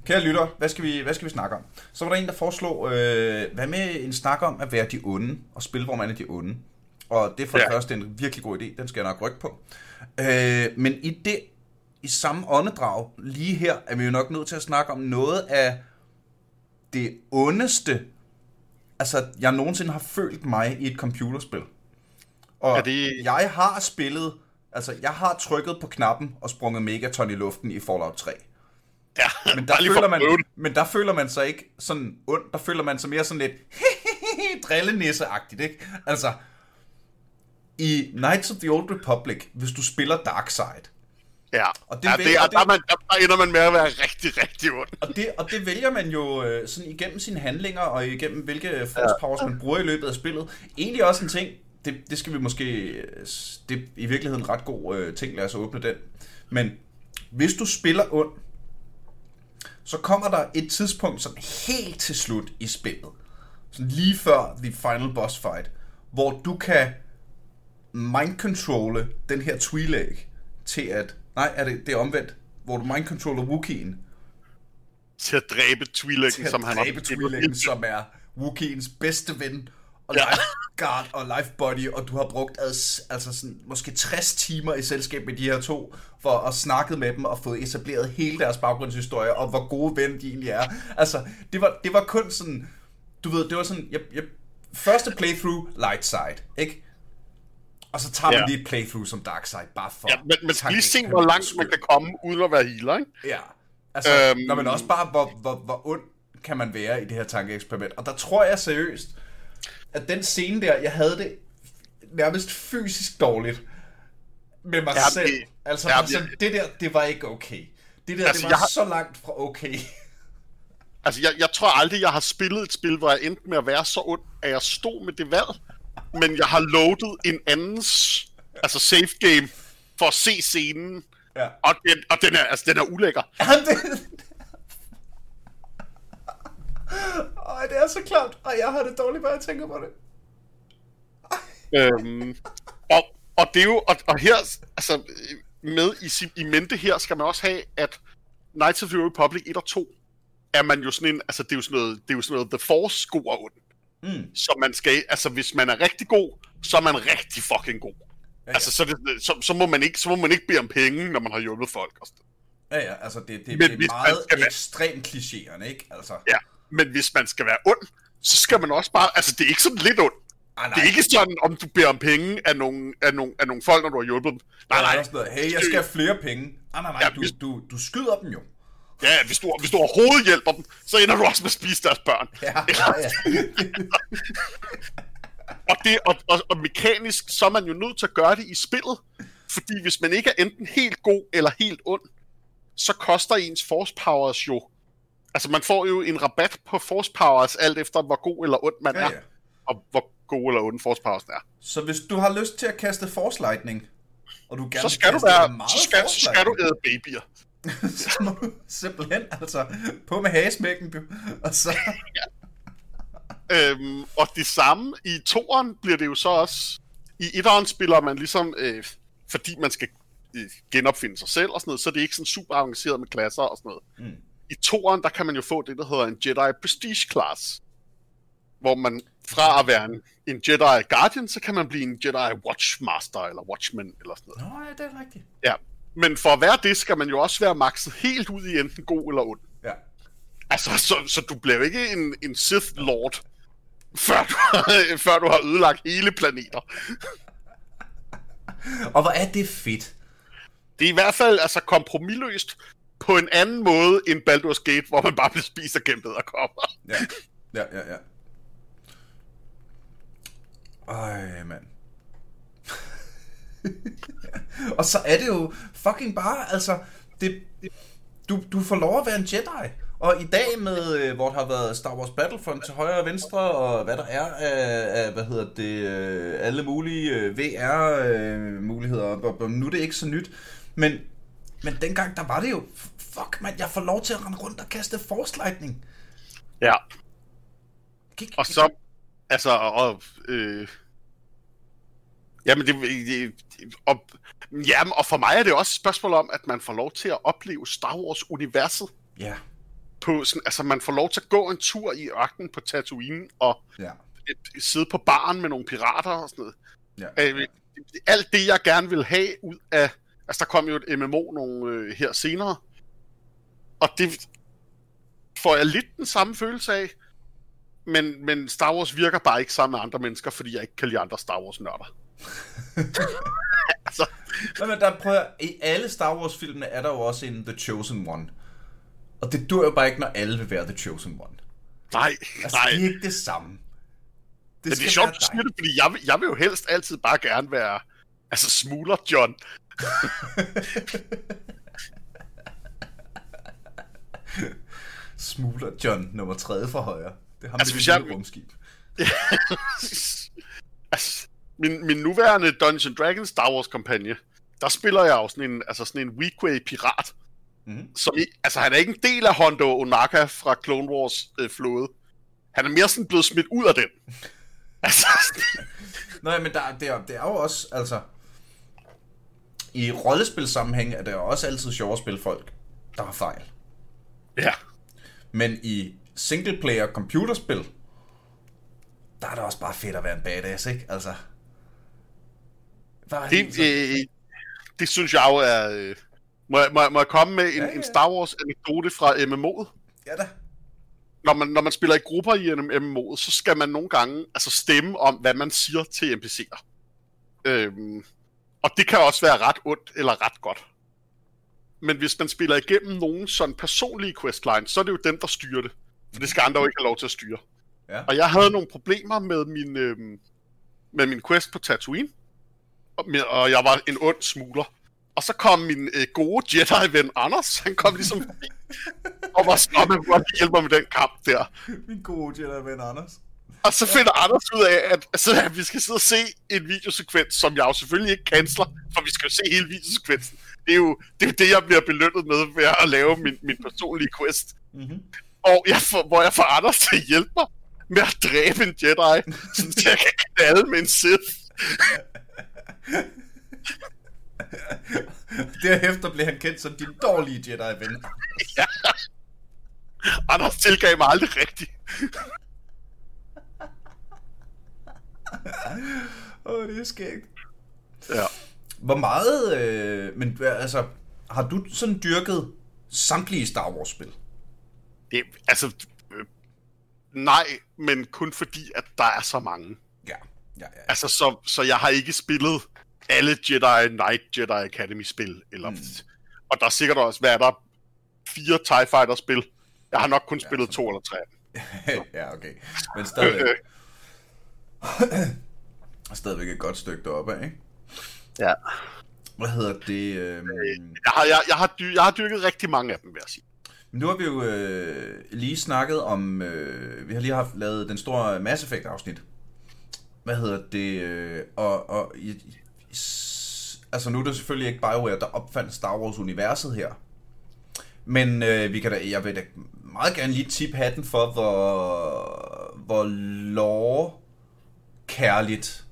Speaker 1: Kære lytter, hvad skal vi, hvad skal vi snakke om? Så var der en, der foreslog, øh, hvad med en snak om at være de onde, og spille, hvor man er de onde. Og det er for ja. Det første en virkelig god idé, den skal jeg nok rykke på. Øh, men i det, i samme åndedrag, lige her, er vi jo nok nødt til at snakke om noget af det ondeste, altså jeg nogensinde har følt mig i et computerspil. Og
Speaker 2: Er det-
Speaker 1: jeg har spillet, altså jeg har trykket på knappen og sprunget Megaton i luften i Fallout 3.
Speaker 2: ja.
Speaker 1: Men der, føler man, men der føler man sig ikke sådan ond, der føler man sig mere sådan lidt drillenisse-agtigt, ikke? Altså, i Knights of the Old Republic, hvis du spiller Darkseid,
Speaker 2: Ja,
Speaker 1: Og det
Speaker 2: ja, det,
Speaker 1: og det-
Speaker 2: der, er man, der, der ender man med at være rigtig, rigtig ond.
Speaker 1: Og det, og det vælger man jo øh, sådan igennem sine handlinger, og igennem hvilke force powers man bruger i løbet af spillet. Egentlig også en ting, det, det skal vi måske, øh, det er i virkeligheden en ret god øh, ting, lad os åbne den. Men hvis du spiller ond, så kommer der et tidspunkt sådan helt til slut i spillet, sådan lige før the final boss fight, hvor du kan mind-controlle den her Twi'lek til at, nej, er det, det er omvendt, hvor du mind-controller Wookie'en,
Speaker 2: Til at dræbe
Speaker 1: til
Speaker 2: Twi'leken,
Speaker 1: at
Speaker 2: som han har
Speaker 1: dræbe Twi'leken, som er Wookieens bedste ven, og
Speaker 2: Ja.
Speaker 1: lifeguard og lifebody, og du har brugt ads, altså sådan, måske 60 timer i selskab med de her to, for at snakke med dem og få etableret hele deres baggrundshistorie, og hvor gode ven de egentlig er. Altså, det var, det var kun sådan, du ved, det var sådan, jeg, jeg, første playthrough, light side, ikke? Og så tager man
Speaker 2: Ja.
Speaker 1: lige et playthrough som dark side, bare for...
Speaker 2: Ja, men man skal lige se, hvor langt man kan komme, uden at være healer, ikke?
Speaker 1: Ja, altså, øhm... Når man også bare, hvor, hvor, hvor ond kan man være i det her tankeeksperiment. Og der tror jeg seriøst, at den scene der, jeg havde det nærmest fysisk dårligt med mig
Speaker 2: Ja,
Speaker 1: selv.
Speaker 2: det-
Speaker 1: altså,
Speaker 2: ja,
Speaker 1: sådan, det der, det var ikke okay. Det der,
Speaker 2: Altså,
Speaker 1: det var
Speaker 2: jeg
Speaker 1: så langt fra okay.
Speaker 2: Altså, jeg, jeg tror aldrig, jeg har spillet et spil, hvor jeg endte med at være så ond, at jeg stod med det valg. Men jeg har loadet en andens altså safe game for at se scenen.
Speaker 1: Ja.
Speaker 2: Og den, og den er, altså, den er ulækker.
Speaker 1: Jamen, det... Ej, det er så klart, og jeg har det dårligt, bare jeg tænker på det.
Speaker 2: øhm, og, og det er jo, og, og her, altså, med i, i mente her, skal man også have, at Knights of the Republic 1 og 2, er man jo sådan en, altså det er jo sådan noget, det er jo sådan noget The Force god og ond.
Speaker 1: Mm.
Speaker 2: Så man skal, altså hvis man er rigtig god, så er man rigtig fucking god.
Speaker 1: Ja,
Speaker 2: Altså, så, er det, så, så, må man ikke, så må man ikke bede om penge, når man har hjulpet folk. Og sådan.
Speaker 1: Ja, ja, altså det, det,
Speaker 2: Men
Speaker 1: det er meget
Speaker 2: være-
Speaker 1: ekstremt klichéerne, ikke? Altså,
Speaker 2: Ja, men hvis man skal være ond, så skal man også bare, altså det er ikke sådan lidt ond.
Speaker 1: ah,
Speaker 2: Det er ikke sådan, om du beder om penge af nogle, af nogle, af nogle folk, når du har hjulpet dem. Nej, nej.
Speaker 1: Noget, hey, jeg skal have flere penge. Ah, nej, nej,
Speaker 2: Ja,
Speaker 1: du,
Speaker 2: hvis-
Speaker 1: du, du skyder dem jo.
Speaker 2: Ja, hvis du, hvis du overhovedet hjælper dem, så ender du også med at spise deres børn.
Speaker 1: Ja, ja.
Speaker 2: Og, det, og, og, og mekanisk, så er man jo nødt til at gøre det i spillet. Fordi hvis man ikke er enten helt god eller helt ond, så koster ens force powers jo... Altså, man får jo en rabat på force powers, alt efter hvor god eller ond man
Speaker 1: Ja,
Speaker 2: er.
Speaker 1: ja.
Speaker 2: Og hvor god eller ond force powers er.
Speaker 1: Så hvis du har lyst til at kaste force lightning, og du gerne
Speaker 2: Så skal du være... Så skal, så skal du æde babyer.
Speaker 1: så må du simpelthen, altså, på med hagesmækken. Og så,
Speaker 2: Øhm, og det samme i toeren bliver det jo så også... I etteren spiller man ligesom... Øh, fordi man skal øh, genopfinde sig selv og sådan noget, så er det ikke sådan super avanceret med klasser og sådan noget.
Speaker 1: Mm.
Speaker 2: I toeren, der kan man jo få det, der hedder en Jedi Prestige Class. Hvor man fra at være en, en Jedi Guardian, så kan man blive en Jedi Watchmaster eller Watchman eller sådan noget.
Speaker 1: Nå, ja, det er rigtigt.
Speaker 2: Ja. Men for at være det, skal man jo også være makset helt ud i enten god eller ond.
Speaker 1: Ja.
Speaker 2: Altså, så, så du bliver jo ikke en, en Sith Lord, før du, har, før du har ødelagt hele planeter.
Speaker 1: Og hvor er det fedt.
Speaker 2: Det er i hvert fald altså kompromilløst på en anden måde end Baldur's Gate, hvor man bare bliver spist af kæmpet og kommer.
Speaker 1: Ja, ja, ja, ja. Ej, mand. og så er det jo fucking bare, altså, det, du, du får lov at være en Jedi. Og i dag med, øh, hvor der har været Star Wars Battlefront til højre og venstre, og hvad der er af, af hvad hedder det, øh, alle mulige øh, VR-muligheder, nu er det ikke så nyt. Men, men dengang, der var det jo, fuck man, jeg får lov til at rende rundt og kaste force lightning.
Speaker 2: Ja,
Speaker 1: Gik,
Speaker 2: og så, altså, og, øh, jamen det, det og, jamen, og for mig er det også et spørgsmål om, at man får lov til at opleve Star Wars-universet
Speaker 1: Ja,
Speaker 2: på sådan, altså man får lov til at gå en tur i ørkenen på Tatooine, og
Speaker 1: ja,
Speaker 2: et, sidde på baren med nogle pirater og sådan noget.
Speaker 1: ja.
Speaker 2: Øh, alt det, jeg gerne vil have ud af... Altså, der kom jo et MMO nogle, øh, her senere. Og det får jeg lidt den samme følelse af. Men, men Star Wars virker bare ikke sammen med andre mennesker, fordi jeg ikke kan lide andre Star Wars-nørder. Altså,
Speaker 1: Men, men der prøver, i alle Star Wars filmene er der jo også en The Chosen One. Og det dur jo bare ikke, når alle vil være The Chosen One.
Speaker 2: nej,
Speaker 1: Altså,
Speaker 2: nej.
Speaker 1: det er ikke det samme. Det
Speaker 2: Men det er sjovt, du siger det, fordi jeg, vil- jeg vil jo helst altid bare gerne være... Altså, smugler John.
Speaker 1: Smugler John, nummer 3 fra højre. Det har
Speaker 2: Altså, hvis jeg-
Speaker 1: rumskib.
Speaker 2: altså, min, min nuværende Dungeons Dragons Star Wars kampagne, der spiller jeg jo sådan en, altså sådan en Weequay pirat.
Speaker 1: Mhm.
Speaker 2: Som i, altså, han er ikke en del af Hondo Onaka fra Clone Wars øh, flåde. Han er mere sådan blevet smidt ud af den. altså,
Speaker 1: Nej, men der, det, er, det er jo også, altså... I rollespilsammenhæng er det jo også altid sjovt at spille folk, der har fejl.
Speaker 2: ja.
Speaker 1: Men i singleplayer computerspil, der er det også bare fedt at være en badass, ikke? Altså... Bare
Speaker 2: Det, øh, det synes jeg jo er... Øh, må, jeg, må, jeg, må jeg komme med en,
Speaker 1: Ja,
Speaker 2: ja, en Star Wars anekdote fra MMO'et?
Speaker 1: Ja da.
Speaker 2: Når man, når man spiller i grupper i en MMO'et, så skal man nogle gange altså stemme om, hvad man siger til NPC'er. Øhm, og det kan også være ret ondt eller ret godt. Men hvis man spiller igennem nogen sådan personlige questlines, så er det jo dem, der styrer det. For det skal andre jo ikke have lov til at styre.
Speaker 1: Ja.
Speaker 2: Og jeg havde nogle problemer med min, øhm, med min quest på Tatooine. Og, jeg var en ond smugler. Og så kom min øh, gode Jedi-ven Anders, han kom ligesom forbi. og var sådan, "Nå, man kunne godt hjælpe mig med den kamp der.
Speaker 1: Min gode Jedi-ven Anders.
Speaker 2: Og så finder Anders ud af, at, altså, at vi skal sidde og se en videosekvens, som jeg jo selvfølgelig ikke canceler, for vi skal jo se hele videosekvensen. Det er jo det, er jo det jeg bliver belønnet med ved at lave min, min personlige quest.
Speaker 1: Mm-hmm.
Speaker 2: Og jeg får, hvor jeg får Anders til at hjælpe mig med at dræbe en Jedi, så jeg kan knalde med en Sith.
Speaker 1: Derefter blev han kendt som din dårlige Jedi-ven.
Speaker 2: Anders tilgav mig aldrig rigtigt.
Speaker 1: Åh, oh, det er skægt.
Speaker 2: Ja.
Speaker 1: Hvor meget, øh, men altså, har du sådan dyrket samtlige Star Wars-spil?
Speaker 2: Det, altså, øh, nej, men kun fordi, at der er så mange.
Speaker 1: Ja, ja, ja.
Speaker 2: Altså, så, så jeg har ikke spillet alle Jedi Knight Jedi Academy-spil. Eller, mm. Og der er sikkert også, hvad er der, fire TIE Fighter-spil. Jeg har nok kun spillet to eller tre. af dem.
Speaker 1: ja, okay. Men stadigvæk, stadigvæk et godt stykke deroppe, ikke?
Speaker 2: Ja.
Speaker 1: Hvad hedder det? Øh...
Speaker 2: Jeg har, jeg, jeg, har dy, jeg har dyrket rigtig mange af dem, vil jeg sige.
Speaker 1: Nu har vi jo øh, lige snakket om, øh, vi har lige haft lavet den store Mass Effect afsnit. Hvad hedder det? Øh, og, og i, i, altså nu er det selvfølgelig ikke BioWare, der opfandt Star Wars universet her. Men øh, vi kan da, jeg vil da meget gerne lige tip hatten for, hvor, hvor lore kærligt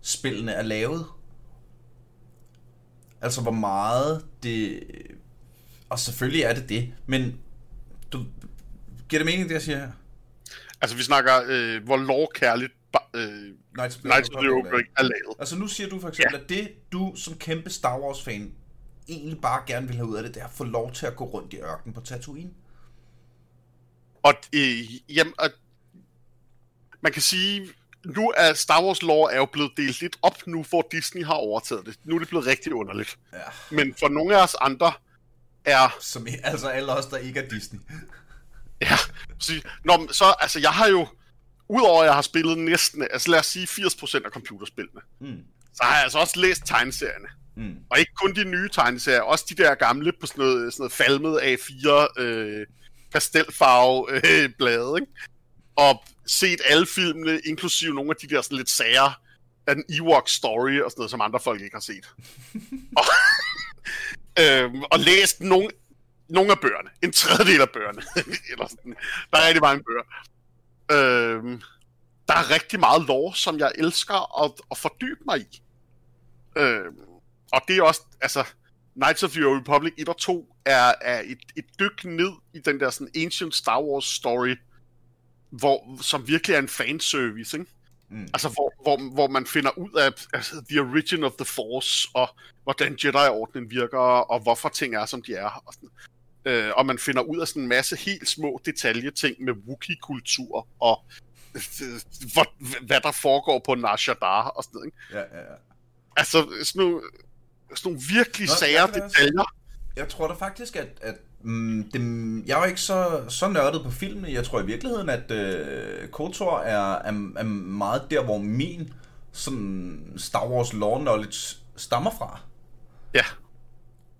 Speaker 1: spillene er lavet. Altså hvor meget det... Og selvfølgelig er det det, men du, giver det mening, det jeg siger her?
Speaker 2: Altså, vi snakker, øh, hvor lovkærligt øh,
Speaker 1: Knights of the
Speaker 2: Knights of the Old Republic er lavet.
Speaker 1: Altså nu siger du for eksempel, ja. at det du som kæmpe Star Wars fan egentlig bare gerne vil have ud af det, det er at få lov til at gå rundt i ørkenen på Tatooine.
Speaker 2: Og, øh, jamen, og, man kan sige, nu er Star Wars lore er jo blevet delt lidt op nu, hvor Disney har overtaget det. Nu er det blevet rigtig underligt.
Speaker 1: Ja.
Speaker 2: Men for nogle af os andre er...
Speaker 1: Som altså alle os, der ikke er Disney.
Speaker 2: Ja, så, nå, så altså jeg har jo... Udover at jeg har spillet næsten, altså lad os sige 80% af computerspillene,
Speaker 1: Mm.
Speaker 2: så har jeg altså også læst tegneserierne.
Speaker 1: Mm.
Speaker 2: Og ikke kun de nye tegneserier, også de der gamle på sådan noget, sådan noget falmet A4 øh, pastelfarve øh, blade, ikke? Og set alle filmene, inklusive nogle af de der sådan lidt sager af den Ewok story og sådan noget, som andre folk ikke har set. og, øhm, og læst nogle, nogle af bøgerne. En tredjedel af bøgerne. Eller sådan. Der er rigtig mange bøger. Øhm, der er rigtig meget lore, som jeg elsker at, at fordybe mig i. Øhm, og det er også, altså, Knights of the Old Republic 1 og 2 er, er et, et dyk ned i den der sådan ancient Star Wars story, hvor, som virkelig er en fanservice, ikke?
Speaker 1: Mm.
Speaker 2: Altså, hvor, hvor, hvor man finder ud af altså, the origin of the force, og hvordan Jedi-ordnen virker, og hvorfor ting er, som de er. Og, sådan. Øh, og man finder ud af sådan en masse helt små detaljeting med Wookiee-kultur, og øh, hvor, hvad der foregår på Nar Shaddaa, og sådan noget. Ikke?
Speaker 1: Ja, ja, ja.
Speaker 2: Altså, sådan nogle, sådan nogle virkelig
Speaker 1: Nå,
Speaker 2: sære
Speaker 1: jeg
Speaker 2: detaljer.
Speaker 1: Jeg tror da faktisk, at, at mm, det, jeg er jo ikke så, så nørdet på filmen. Jeg tror i virkeligheden, at øh, KOTOR er, er, er meget der, hvor min sådan Star Wars lore knowledge stammer fra.
Speaker 2: Ja,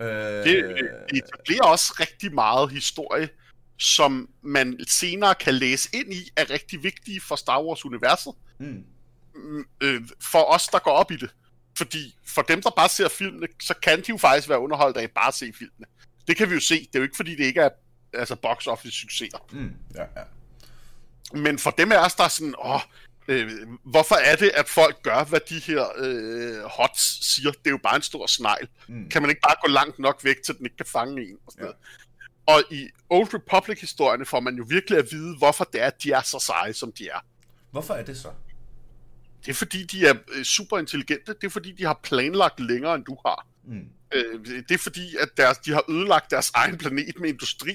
Speaker 1: Øh,
Speaker 2: det, det etablerer også rigtig meget historie, som man senere kan læse ind i, er rigtig vigtige for Star Wars-universet.
Speaker 1: mm,
Speaker 2: mm, øh, for os, der går op i det. Fordi for dem, der bare ser filmene, så kan de jo faktisk være underholdt af bare at se filmene. Det kan vi jo se. Det er jo ikke, fordi det ikke er altså box office succeser.
Speaker 1: mm, ja, ja.
Speaker 2: Men for dem af os, der er sådan, åh, øh, hvorfor er det, at folk gør, hvad de her øh, hots siger? Det er jo bare en stor snegl.
Speaker 1: Mm.
Speaker 2: Kan man ikke bare gå langt nok væk, til den ikke kan fange en? Og, sådan
Speaker 1: Ja.
Speaker 2: og i Old Republic-historierne får man jo virkelig at vide, hvorfor det er, at de er så seje, som de er.
Speaker 1: Hvorfor er det så?
Speaker 2: Det er fordi, de er øh, super intelligente. Det er fordi, de har planlagt længere, end du har.
Speaker 1: Mm.
Speaker 2: Øh, det er fordi, at deres, de har ødelagt deres egen planet med industri,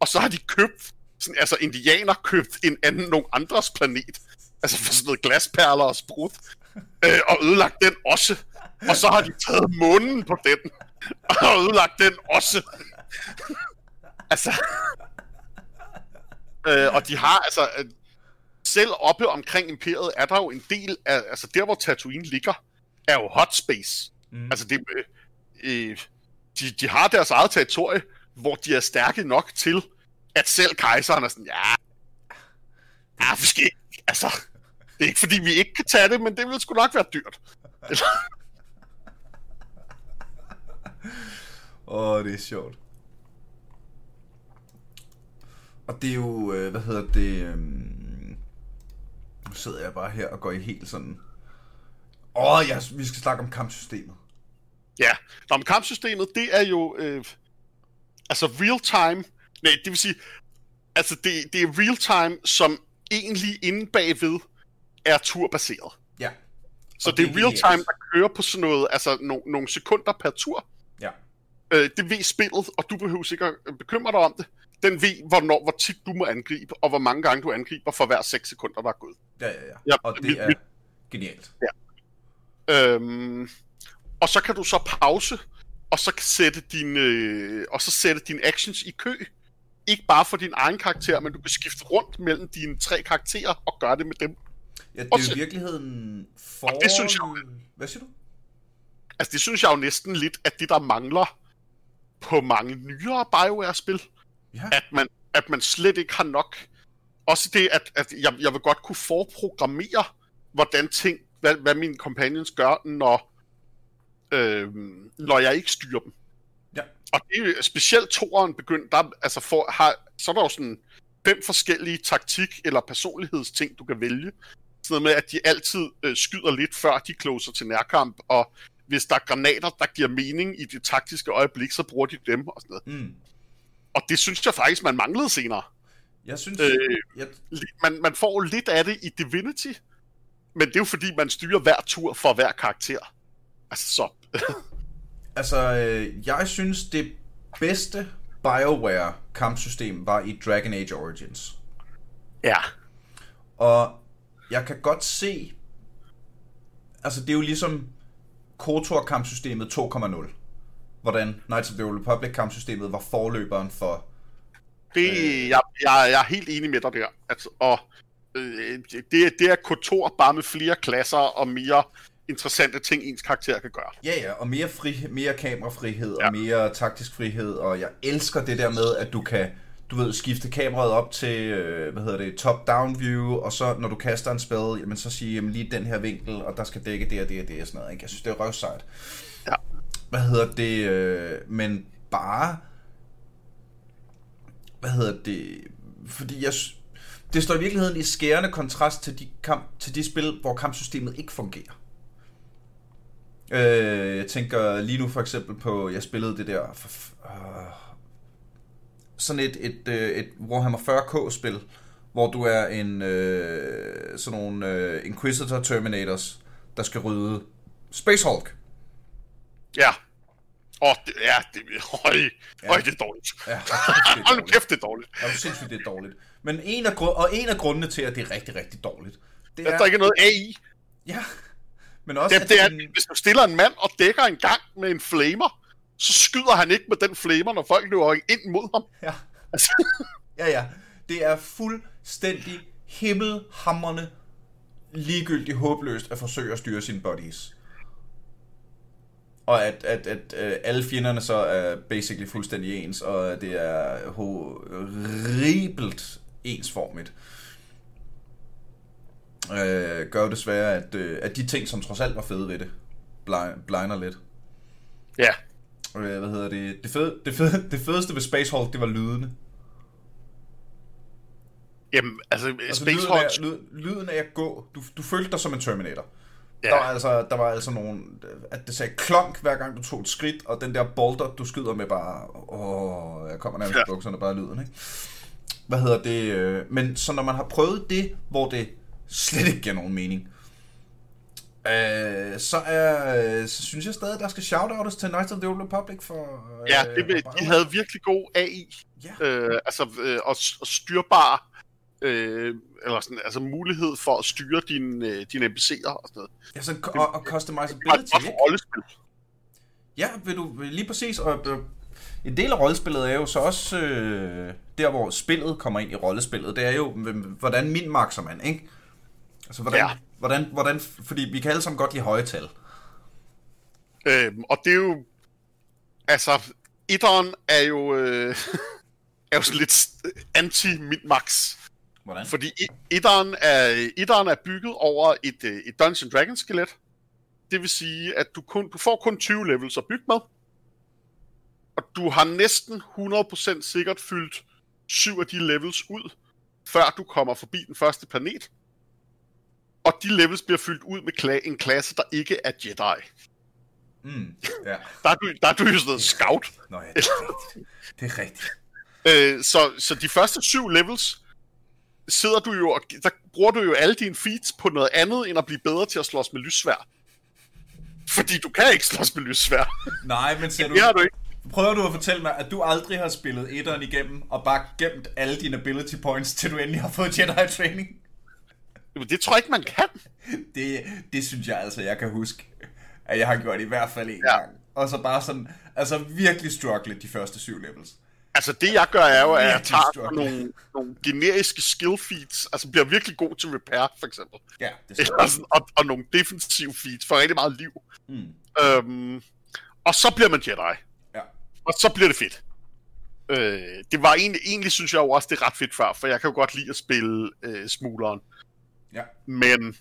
Speaker 2: og så har de købt, sådan, altså indianer købt en anden, nogen andres planet, altså for sådan noget glasperler og sprut, øh, og ødelagt den også. Og så har de taget månen på den, og ødelagt den også. altså... øh, og de har altså... Øh, selv oppe omkring imperiet er der jo en del af... Altså der, hvor Tatooine ligger, er jo hot space.
Speaker 1: Mm.
Speaker 2: Altså, det, øh, øh, de, de har deres eget territorie, hvor de er stærke nok til, at selv kejseren er sådan, ja, ja, måske, altså, det er ikke fordi, vi ikke kan tage det, men det vil sgu nok være dyrt.
Speaker 1: Åh, oh, det er sjovt. Og det er jo, øh, hvad hedder det, øhm, nu sidder jeg bare her og går i helt sådan, åh, oh, ja, vi skal snakke om kampsystemet.
Speaker 2: ja, Nå, men kampsystemet, det er jo, øh, altså real time, nej, det vil sige, altså det, det er real time, som egentlig inde bagved er turbaseret.
Speaker 1: Ja.
Speaker 2: Så
Speaker 1: Og
Speaker 2: det
Speaker 1: det er
Speaker 2: real time, der kører på sådan noget, altså no, nogle sekunder per tur.
Speaker 1: Ja.
Speaker 2: Øh, det ved spillet, og du behøver sikkert øh, bekymre dig om det. Den ved, hvornår, hvor tit du må angribe, og hvor mange gange du angriber for hver 6 sekunder, der er gået.
Speaker 1: Ja, ja, ja.
Speaker 2: Ja,
Speaker 1: Og det er
Speaker 2: vi-
Speaker 1: genialt.
Speaker 2: Øhm, og så kan du så pause, og så sætte din, øh, og så sætte dine actions i kø. Ikke bare for din egen karakter, men du kan skifte rundt mellem dine tre karakterer og gøre det med dem.
Speaker 1: Ja, det er
Speaker 2: Også-
Speaker 1: jo i virkeligheden for...
Speaker 2: det synes jeg-
Speaker 1: Hvad siger du?
Speaker 2: Altså det synes jeg jo næsten lidt, at det der mangler på mange nyere BioWare-spil,
Speaker 1: Ja.
Speaker 2: at man, at man slet ikke har nok. Også det, at, at jeg, jeg vil godt kunne forprogrammere, hvordan ting, hvad, hvad mine companions gør, når, øh, når jeg ikke styrer dem.
Speaker 1: Ja.
Speaker 2: Og det er jo specielt toeren begyndt, der altså for, har, så er der jo sådan fem forskellige taktik- eller personlighedsting, du kan vælge. Sådan noget med, at de altid øh, skyder lidt, før de closer til nærkamp, og hvis der er granater, der giver mening i det taktiske øjeblik, så bruger de dem og sådan noget.
Speaker 1: Mm.
Speaker 2: Og det synes jeg faktisk, man manglede senere.
Speaker 1: Jeg synes...
Speaker 2: Øh,
Speaker 1: jeg,
Speaker 2: Man, man får lidt af det i Divinity, men det er jo fordi, man styrer hver tur for hver karakter. Altså så...
Speaker 1: altså, øh, jeg synes, det bedste BioWare kampsystem var i Dragon Age Origins.
Speaker 2: ja.
Speaker 1: Og jeg kan godt se... Altså, det er jo ligesom KOTOR-kampsystemet 2.0. Hvordan Knights of the Old Republic-kampsystemet var forløberen for...
Speaker 2: Det, øh... jeg, jeg, jeg er helt enig med dig der. Altså, og øh, det, det er KOTOR bare med flere klasser og mere interessante ting, ens karakter kan gøre.
Speaker 1: Ja, ja, og mere, fri, mere kamerafrihed ja. og mere taktisk frihed, og jeg elsker det der med, at du kan du ved, skifte kameraet op til, øh, hvad hedder det, top-down view, og så når du kaster en spil, jamen så sige, jamen lige den her vinkel, og der skal dække det og det og det og sådan noget, ikke? Jeg synes, det er røvsejt.
Speaker 2: Ja.
Speaker 1: Hvad hedder det, øh, men bare, hvad hedder det, fordi jeg, det står i virkeligheden i skærende kontrast til de, kamp, til de spil, hvor kampsystemet ikke fungerer. Øh, jeg tænker lige nu for eksempel på, jeg spillede det der, for, uh, sådan et, et, et, et Warhammer 40k-spil, hvor du er en øh, sådan nogle øh, Inquisitor Terminators, der skal rydde Space Hulk.
Speaker 2: Ja. Åh, oh, det, ja, det, høj, ja. høj, det er dårligt. Ja, Hold nu kæft, det er dårligt.
Speaker 1: Ja, sindssygt, det er dårligt. Men en af, og en af grundene til, at det er rigtig, rigtig dårligt,
Speaker 2: det er... Der er ikke noget AI.
Speaker 1: Ja, men også...
Speaker 2: Det, det er, den... hvis du stiller en mand og dækker en gang med en flamer, så skyder han ikke med den flamer, når folk løber ind mod ham.
Speaker 1: Ja. Altså. ja, ja. Det er fuldstændig himmelhammerne ligegyldigt håbløst at forsøge at styre sine buddies. Og at, at, at, at alle fjenderne så er basically fuldstændig ens, og det er horribelt ensformigt. Øh, gør desværre, at, øh, at de ting, som trods alt var fede ved det, blinder lidt.
Speaker 2: Ja,
Speaker 1: øh, hvad hedder det, det, fede, det, fede, det fedeste ved Space Hulk, det var lydene.
Speaker 2: Jamen, altså, altså
Speaker 1: Space lyden Hulk... Af, lyd, lyden af at gå, du, du følte dig som en Terminator. Ja. Der, var altså, der var altså nogle, at det sagde klonk hver gang du tog et skridt, og den der bolter, du skyder med bare, åh, jeg kommer nærmest ja. bukserne bare lyden, ikke? Hvad hedder det? Øh, men så når man har prøvet det, hvor det slet ikke giver nogen mening, Øh, så, er, så synes jeg stadig, at der skal shoutouts til Knights of the Old Republic for...
Speaker 2: Øh, ja, det, de havde virkelig god AI. Ja. Øh, altså, øh, og, og styrbar... Øh, eller sådan, altså mulighed for at styre dine, øh, dine NPC'er og sådan noget.
Speaker 1: Ja, så, og, og customizability,
Speaker 2: ikke? rollespil.
Speaker 1: Ja, vil du lige præcis, og øh, en del af rollespillet er jo så også øh, der, hvor spillet kommer ind i rollespillet. Det er jo, hvordan min makser man, ikke? Altså, hvordan, ja. Hvordan, hvordan, fordi vi kan alle sammen godt lide høje tal.
Speaker 2: Øhm, og det er jo, altså, etteren er jo, øh, er jo sådan lidt anti-min-max.
Speaker 1: Hvordan?
Speaker 2: Fordi etteren er, etteren er bygget over et, øh, et Dungeon Dragon skelet. Det vil sige, at du, kun, du får kun 20 levels at bygge med. Og du har næsten 100% sikkert fyldt syv af de levels ud, før du kommer forbi den første planet og de levels bliver fyldt ud med kla- en klasse, der ikke er Jedi.
Speaker 1: Mm, ja.
Speaker 2: der, er du, der er du jo sådan noget scout.
Speaker 1: Nå ja, det er rigtigt. Det er rigtigt.
Speaker 2: Øh, så, så de første syv levels sidder du jo, og der bruger du jo alle dine feats på noget andet, end at blive bedre til at slås med lyssvær. Fordi du kan ikke slås med lyssvær.
Speaker 1: Nej, men ser du...
Speaker 2: Det har du ikke.
Speaker 1: Prøver du at fortælle mig, at du aldrig har spillet etteren igennem, og bare gemt alle dine ability points, til du endelig har fået Jedi training?
Speaker 2: Det tror jeg ikke, man kan.
Speaker 1: Det, det synes jeg altså, jeg kan huske, at jeg har gjort i hvert fald en ja. gang. Og så bare sådan, altså virkelig struggle de første syv levels.
Speaker 2: Altså det jeg gør er jo, at jeg tager nogle, nogle generiske skill feats, altså bliver virkelig god til repair for eksempel.
Speaker 1: Ja,
Speaker 2: det Eller sådan, og, og nogle defensive feats for rigtig meget liv.
Speaker 1: Mm.
Speaker 2: Øhm, og så bliver man Jedi.
Speaker 1: Ja.
Speaker 2: Og så bliver det fedt. Øh, det var egentlig, egentlig synes jeg jo også, det er ret fedt før, for jeg kan jo godt lide at spille øh, smugleren.
Speaker 1: Ja.
Speaker 2: Men,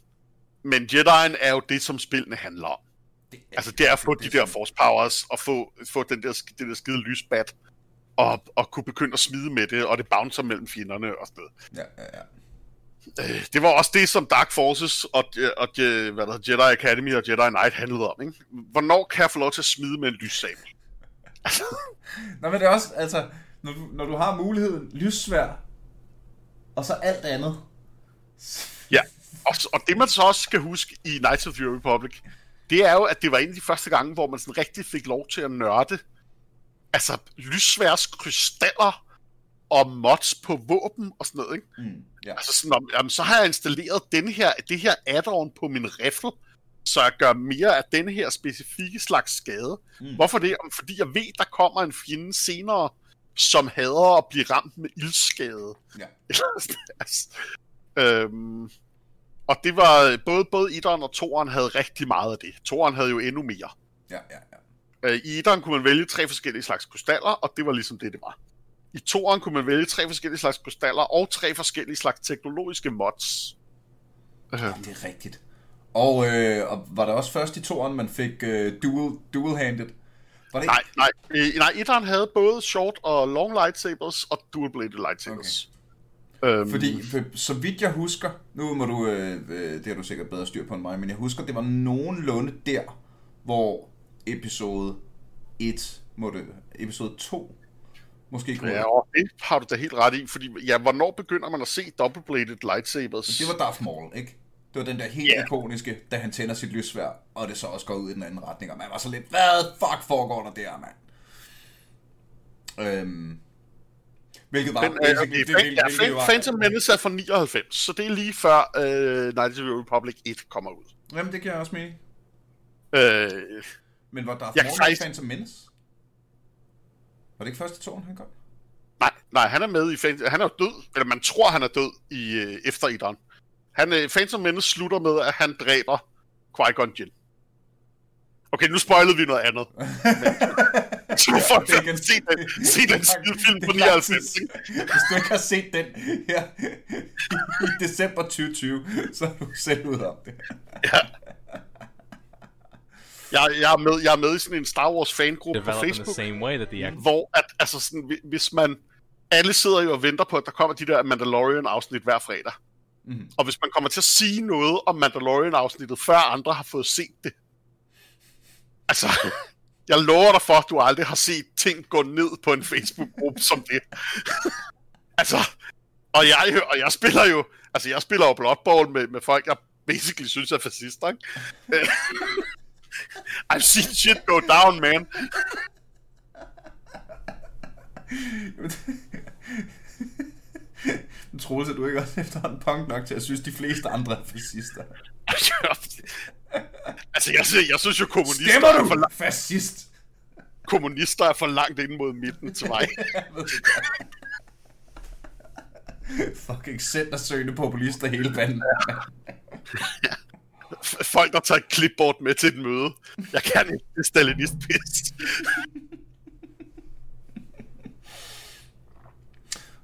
Speaker 2: men Jedi'en er jo det, som spillene handler om. Det er, altså det er at få det, de der force powers, og få, få den der, det der skide lysbat, og, og kunne begynde at smide med det, og det bouncer mellem fjenderne og sådan noget.
Speaker 1: Ja, ja, ja.
Speaker 2: Øh, det var også det, som Dark Forces og, og hvad der, Jedi Academy og Jedi Knight handlede om. Ikke? Hvornår kan jeg få lov til at smide med en lyssabel?
Speaker 1: Nå, men det er også, altså, når du, når du har muligheden, lyssvær, og så alt andet,
Speaker 2: Ja, og, og det man så også skal huske i Knights of the Republic, det er jo, at det var en af de første gange, hvor man sådan rigtig fik lov til at nørde altså lysværs krystaller og mods på våben og sådan noget, ikke?
Speaker 1: Mm, ja.
Speaker 2: Altså sådan, om, jamen, så har jeg installeret den her, det her add-on på min rifle, så jeg gør mere af den her specifikke slags skade.
Speaker 1: Mm.
Speaker 2: Hvorfor det? Jamen, Fordi jeg ved, der kommer en fjende senere, som hader at blive ramt med ildskade.
Speaker 1: Ja.
Speaker 2: altså, øhm, og det var både, både Ideren og Toren havde rigtig meget af det. Toren havde jo endnu mere.
Speaker 1: Ja, ja, ja.
Speaker 2: Øh, I Ideren kunne man vælge tre forskellige slags krystaller, og det var ligesom det, det var. I Toren kunne man vælge tre forskellige slags krystaller og tre forskellige slags teknologiske mods. Øh,
Speaker 1: Det er rigtigt. Og, øh, og var det også først i toren, man fik øh, dual, dual-handed? Var det ikke?
Speaker 2: nej, nej. Øh, nej, Ideren havde både short og long lightsabers og dual-bladed lightsabers. Okay. Øhm,
Speaker 1: Fordi, for, så vidt jeg husker, nu må du, øh, øh, det har du sikkert bedre styr på end mig, men jeg husker, det var nogenlunde der, hvor episode 1, må det, episode 2, måske kunne
Speaker 2: Ja, og det har du da helt ret i, fordi ja, hvornår begynder man at se double-bladed lightsabers?
Speaker 1: Det var Darth Maul, ikke? Det var den der helt yeah. ikoniske, da han tænder sit lysvær, og det så også går ud i den anden retning, og man var så lidt, hvad fuck foregår der der, mand? Øhm, hvilket var...
Speaker 2: Den, øh,
Speaker 1: basically
Speaker 2: okay,
Speaker 1: det-
Speaker 2: fan,
Speaker 1: det-
Speaker 2: ja,
Speaker 1: hvilket var-
Speaker 2: Phantom Menace er fra 99, så det er lige før øh, Knights of the Republic 1 kommer ud.
Speaker 1: Jamen, det giver også mening.
Speaker 2: Øh,
Speaker 1: Men var Darth
Speaker 2: Jeg
Speaker 1: Maul
Speaker 2: kan
Speaker 1: faktisk... Phantom Menace? Var det ikke første tårn, han kom?
Speaker 2: nej, nej, han er med i Phantom, han er død, eller man tror, han er død i øh, efter Idon. Han, øh, Phantom Menace slutter med, at han dræber Qui-Gon Jinn. Okay, nu spoilede vi noget andet. Så
Speaker 1: er igen-
Speaker 2: se den, se den skide film på
Speaker 1: Det er lang
Speaker 2: 99.
Speaker 1: tid.
Speaker 2: ikke?
Speaker 1: Hvis du ikke har set den her i december 2020, så er du selv ud om det.
Speaker 2: Jeg, jeg, er med, jeg er med i sådan en Star Wars fangruppe på
Speaker 3: in the
Speaker 2: Facebook,
Speaker 3: same way that the act-
Speaker 2: hvor at, altså sådan, hvi- hvis man... Alle sidder jo og venter på, at der kommer de der Mandalorian-afsnit hver fredag.
Speaker 1: Mhm.
Speaker 2: Og hvis man kommer til at sige noget om Mandalorian-afsnittet, før andre har fået set det, altså, jeg lover dig for, at du aldrig har set ting gå ned på en Facebook-gruppe som det. altså, og jeg, og jeg spiller jo, altså jeg spiller jo Blood Bowl med, med folk, jeg basically synes er fascister, ikke? I've seen shit go down, man.
Speaker 1: Troels, er du ikke også efterhånden punk nok til at synes, de fleste andre er fascister?
Speaker 2: Altså, jeg, synes- jeg synes jo, kommunister
Speaker 1: Stemmer
Speaker 2: er, for,
Speaker 1: du,
Speaker 2: la-
Speaker 1: fascist?
Speaker 2: kommunister er for langt ind mod midten til mig.
Speaker 1: Fucking centersøgende populister hele banden.
Speaker 2: F- Folk, der tager et clipboard med til et møde. Jeg kan ikke det stalinist pis.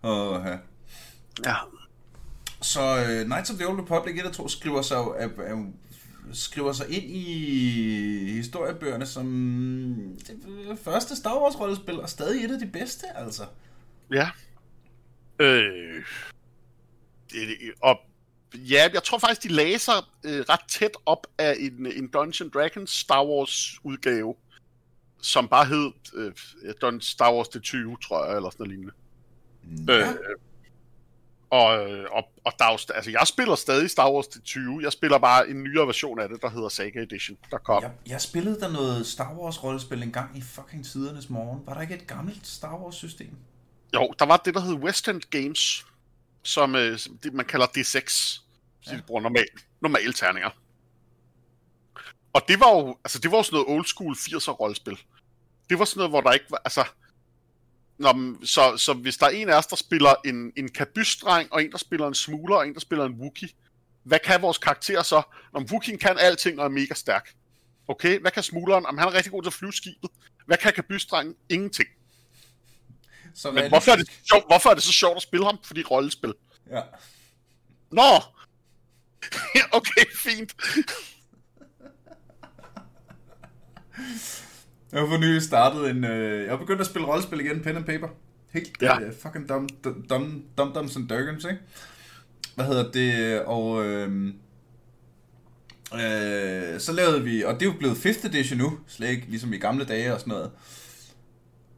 Speaker 1: Åh, ja.
Speaker 2: Ja.
Speaker 1: Så uh, Knights of the Old Republic 1 og 2 skriver sig, er, er, skriver sig ind i historiebøgerne som det første Star Wars rollespil, og stadig et af de bedste, altså.
Speaker 2: Ja. Øh, det, og ja, jeg tror faktisk, de lagde sig øh, ret tæt op af en, en Dungeon Dragons Star Wars udgave, som bare hed øh, Star Wars det 20, tror jeg, eller sådan noget lignende.
Speaker 1: Ja.
Speaker 2: Øh, og, og, og der er altså, jeg spiller stadig Star Wars til 20. Jeg spiller bare en nyere version af det, der hedder Saga Edition, der kom.
Speaker 1: Jeg, jeg spillede der noget Star Wars rollespil en gang i fucking tidernes morgen. Var der ikke et gammelt Star Wars system?
Speaker 2: Jo, der var det, der hed West End Games, som, øh, som det, man kalder D6. Så
Speaker 1: Ja.
Speaker 2: de bruger normal, normale terninger. Og det var jo, altså det var jo sådan noget old school 80'er rollespil. Det var sådan noget, hvor der ikke var, altså... Nå, men så, så hvis der er en af os, der spiller en, en kabysdreng, og en, der spiller en smugler, og en, der spiller en Wookie, hvad kan vores karakter så? Om Wookien kan alting og er mega stærk. Okay, hvad kan smugleren? Om han er rigtig god til at flyve skibet. Hvad kan kabysdrengen? Ingenting.
Speaker 1: Så
Speaker 2: Men hvorfor er, det sjovt, hvorfor er det så sjovt at spille ham? Fordi rollespil.
Speaker 1: Ja.
Speaker 2: Nå! okay, fint.
Speaker 1: Jeg har for nylig startet en... Øh, jeg har begyndt at spille rollespil igen, pen and paper. Helt
Speaker 2: Ja.
Speaker 1: øh, fucking dumb, dumb, dumb, dumbs and durgums, ikke? Hvad hedder det? Og... Øh, øh, så lavede vi... Og det er jo blevet 5th edition nu, slet ikke ligesom i gamle dage og sådan noget.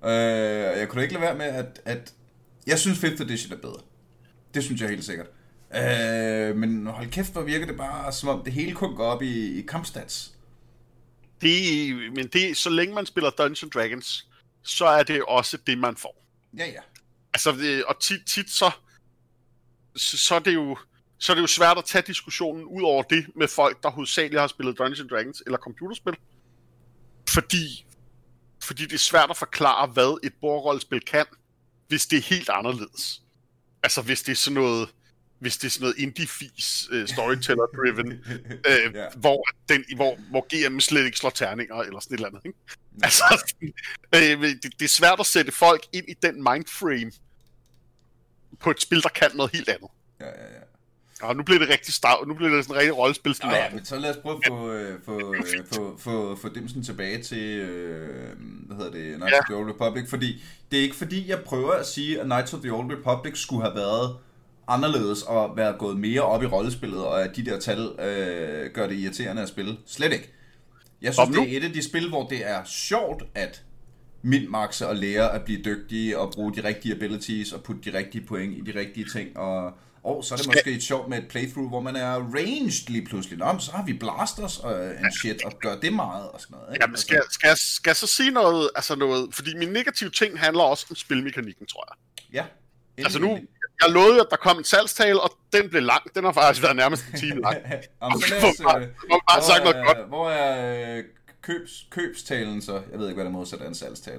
Speaker 1: Øh, jeg kunne da ikke lade være med, at, at... Jeg synes 5th edition er bedre. Det synes jeg helt sikkert. Øh, men hold kæft, hvor virker det bare, som om det hele kun går op i, i kampstats.
Speaker 2: Det, men det, så længe man spiller Dungeons Dragons, så er det også det, man får.
Speaker 1: Ja, ja.
Speaker 2: Altså, det, og tit, tit så, så, så, er det jo, så er det jo svært at tage diskussionen ud over det med folk, der hovedsageligt har spillet Dungeons Dragons eller computerspil. Fordi, fordi det er svært at forklare, hvad et bordrollespil kan, hvis det er helt anderledes. Altså, hvis det er sådan noget hvis det er sådan noget indie-fis, uh, storyteller-driven, uh, ja. hvor, den, hvor, hvor GM slet ikke slår terninger, eller sådan et eller andet. Ikke? Ja. Altså, uh, det, det er svært at sætte folk ind i den mindframe på et spil, der kan noget helt andet.
Speaker 1: Ja, ja, ja.
Speaker 2: Og nu bliver det rigtig stav, nu bliver det sådan en rigtig rollespil.
Speaker 1: Ja, ja, men så lad os prøve at få, ja. få, få, få, få dem sådan tilbage til, øh, hvad hedder det, Knights ja. of the Old Republic, fordi det er ikke fordi, jeg prøver at sige, at Knights of the Old Republic skulle have været anderledes og være gået mere op i rollespillet, og at de der tal øh, gør det irriterende at spille. Slet ikke. Jeg synes, det er et af de spil, hvor det er sjovt at min-maxe og lære at blive dygtige og bruge de rigtige abilities og putte de rigtige point i de rigtige ting. Og, og så er det måske et sjovt med et playthrough, hvor man er ranged lige pludselig. Nå, så har vi blasters og en shit, og gør det meget og sådan noget. Ikke?
Speaker 2: Jamen, skal, skal, jeg, skal jeg så sige noget, altså noget, fordi min negative ting handler også om spilmekanikken, tror jeg.
Speaker 1: Ja.
Speaker 2: Altså nu, jeg lovede, at der kom en salgstale, og den blev lang. Den har faktisk været nærmest en time lang.
Speaker 1: Jamen, så lad os, bare, bare sagt noget godt. Hvor er øh, købs, købstalen så? Jeg ved ikke, hvad det modsat er en salgstale.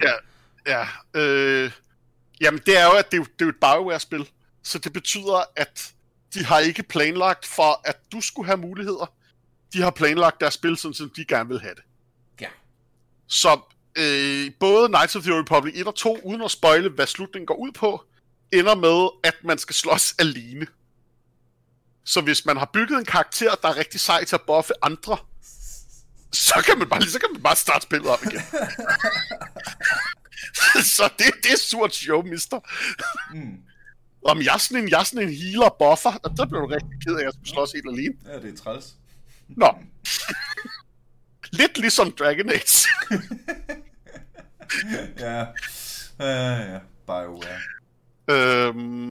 Speaker 2: Ja, ja. Øh, jamen, det er jo, at det, er, det er et BioWare-spil. Så det betyder, at de har ikke planlagt for, at du skulle have muligheder. De har planlagt deres spil, sådan som de gerne vil have det.
Speaker 1: Ja.
Speaker 2: Så øh, både Knights of the Republic 1 og 2, uden at spoile, hvad slutningen går ud på, ender med, at man skal slås alene. Så hvis man har bygget en karakter, der er rigtig sej til at buffe andre, så kan man bare, så kan man bare starte spillet op igen. så det, det er surt show, mister. Mm. Om jeg er sådan en, jeg er sådan en healer buffer, og der bliver du rigtig ked af, at jeg skulle slås helt alene.
Speaker 1: Ja, det er træls.
Speaker 2: Nå. Lidt ligesom Dragon Age.
Speaker 1: ja. Uh, ja, BioWare.
Speaker 2: Øhm,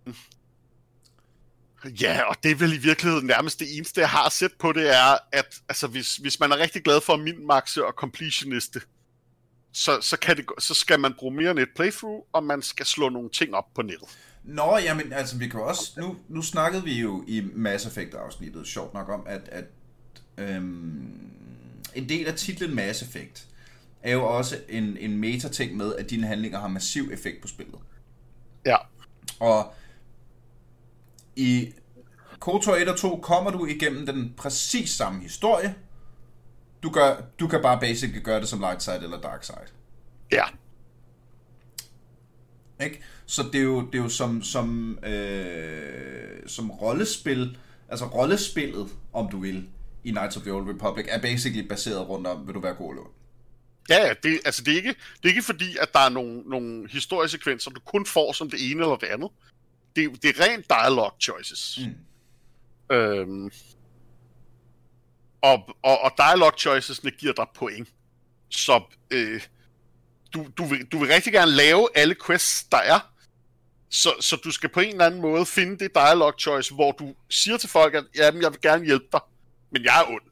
Speaker 2: ja, og det er vel i virkeligheden nærmest det eneste, jeg har set på det, er, at altså, hvis, hvis man er rigtig glad for min maxe og completioniste, så, så, kan det, så skal man bruge mere end et playthrough, og man skal slå nogle ting op på nettet.
Speaker 1: Nå, jamen, altså, vi kan også... Nu, nu snakkede vi jo i Mass Effect-afsnittet, sjovt nok om, at, at øhm, en del af titlen Mass Effect er jo også en, en meta-ting med, at dine handlinger har massiv effekt på spillet.
Speaker 2: Ja.
Speaker 1: Og i KOTOR 1 og 2 kommer du igennem den præcis samme historie. Du, gør, du kan bare basically gøre det som light side eller dark side.
Speaker 2: Ja.
Speaker 1: Ikke? Så det er jo, det er jo som, som, øh, som rollespil, altså rollespillet, om du vil, i Knights of the Old Republic, er basically baseret rundt om, vil du være god eller
Speaker 2: Ja, ja, det, altså det er, ikke, det er ikke fordi, at der er nogle, nogle historiesekvenser, du kun får som det ene eller det andet. Det, det er rent dialogue choices. Mm. Øhm, og, og, og dialogue choicesne giver dig point. Så øh, du, du, vil, du vil rigtig gerne lave alle quests, der er. Så, så du skal på en eller anden måde finde det dialogue choice, hvor du siger til folk, at jamen, jeg vil gerne hjælpe dig, men jeg er ond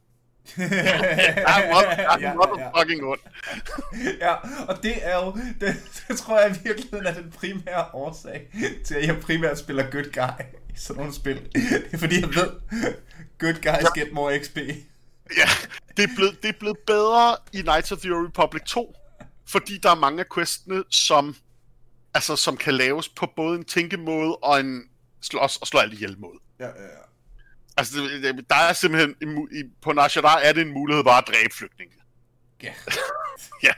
Speaker 2: jeg er motherfucking ond.
Speaker 1: ja, og det er jo, det, det tror jeg i virkeligheden er den primære årsag til, at jeg primært spiller good guy i sådan nogle spil. Det er fordi, jeg ved, good guys ja. get more XP.
Speaker 2: Ja, det er, blevet, det er blevet bedre i Knights of the Republic 2, fordi der er mange af questene, som, altså, som kan laves på både en tænkemåde og en slås og slå alle ihjel måde.
Speaker 1: Ja, ja, ja.
Speaker 2: Altså, der er simpelthen, i, på Nasha, der er det en mulighed bare at dræbe flygtninge.
Speaker 1: Ja.
Speaker 2: ja.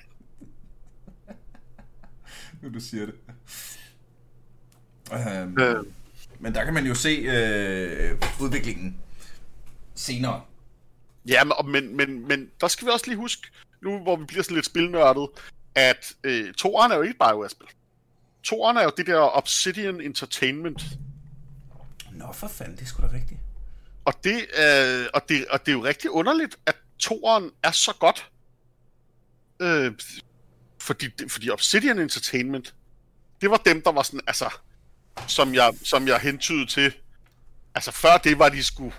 Speaker 1: nu du siger det. Um, øh. Men der kan man jo se øh, udviklingen senere.
Speaker 2: Ja, men, men, men der skal vi også lige huske, nu hvor vi bliver sådan lidt spilnørdet, at øh, toeren er jo ikke et BioWare-spil. Toeren er jo det der Obsidian Entertainment.
Speaker 1: Nå, for fanden, det er sgu da rigtigt.
Speaker 2: Og det, øh, og, det, og det er jo rigtig underligt, at toeren er så godt. Øh, fordi, fordi Obsidian Entertainment, det var dem, der var sådan, altså, som jeg, som jeg hentydede til. Altså, før det var de skulle...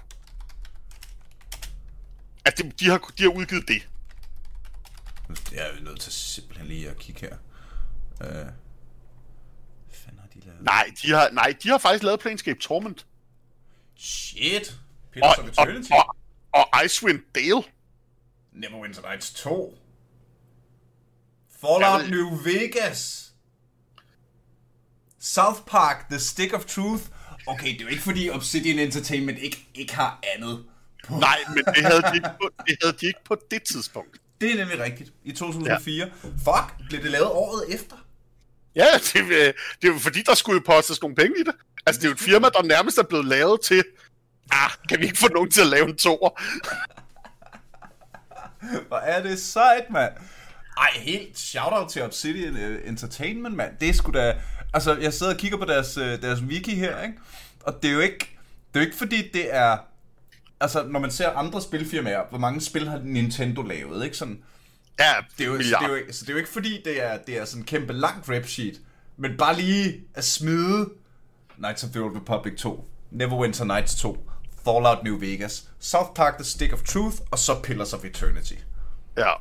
Speaker 2: At de, de, har, de har udgivet det.
Speaker 1: Jeg er nødt til simpelthen lige at kigge her. Øh, fanden har de lavet?
Speaker 2: Nej, de har, nej, de har faktisk lavet Planescape Torment.
Speaker 1: Shit! Pillars
Speaker 2: Og,
Speaker 1: of
Speaker 2: og,
Speaker 1: Eternity.
Speaker 2: og, og Icewind Dale.
Speaker 1: Neverwinter Nights 2. Fallout New Vegas. South Park, The Stick of Truth. Okay, det er jo ikke fordi Obsidian Entertainment ikke, ikke har andet. På.
Speaker 2: Nej, men det havde, de ikke på, det havde de ikke på det tidspunkt.
Speaker 1: Det er nemlig rigtigt. I 2004. Ja. Fuck, blev det lavet året efter?
Speaker 2: Ja, det, øh, det er jo fordi, der skulle jo postes nogle penge i det. Altså, det er jo et firma, der nærmest er blevet lavet til... Ah, kan vi ikke få nogen til at lave en toer?
Speaker 1: Hvor er det sejt, mand. Ej, helt shout-out til Obsidian øh, Entertainment, mand. Det er sgu da... Altså, jeg sidder og kigger på deres, øh, deres wiki her, ikke? Og det er jo ikke... Det er jo ikke fordi, det er... Altså, når man ser andre spilfirmaer, hvor mange spil har Nintendo lavet, ikke? Sådan,
Speaker 2: Ja,
Speaker 1: det er jo, så, det er jo, så det er jo ikke fordi, det er, det er sådan en kæmpe langt rap sheet, men bare lige at smide Knights of the Old Republic 2, Neverwinter Nights 2, Fallout New Vegas, South Park The Stick of Truth, og så Pillars of Eternity.
Speaker 2: Ja.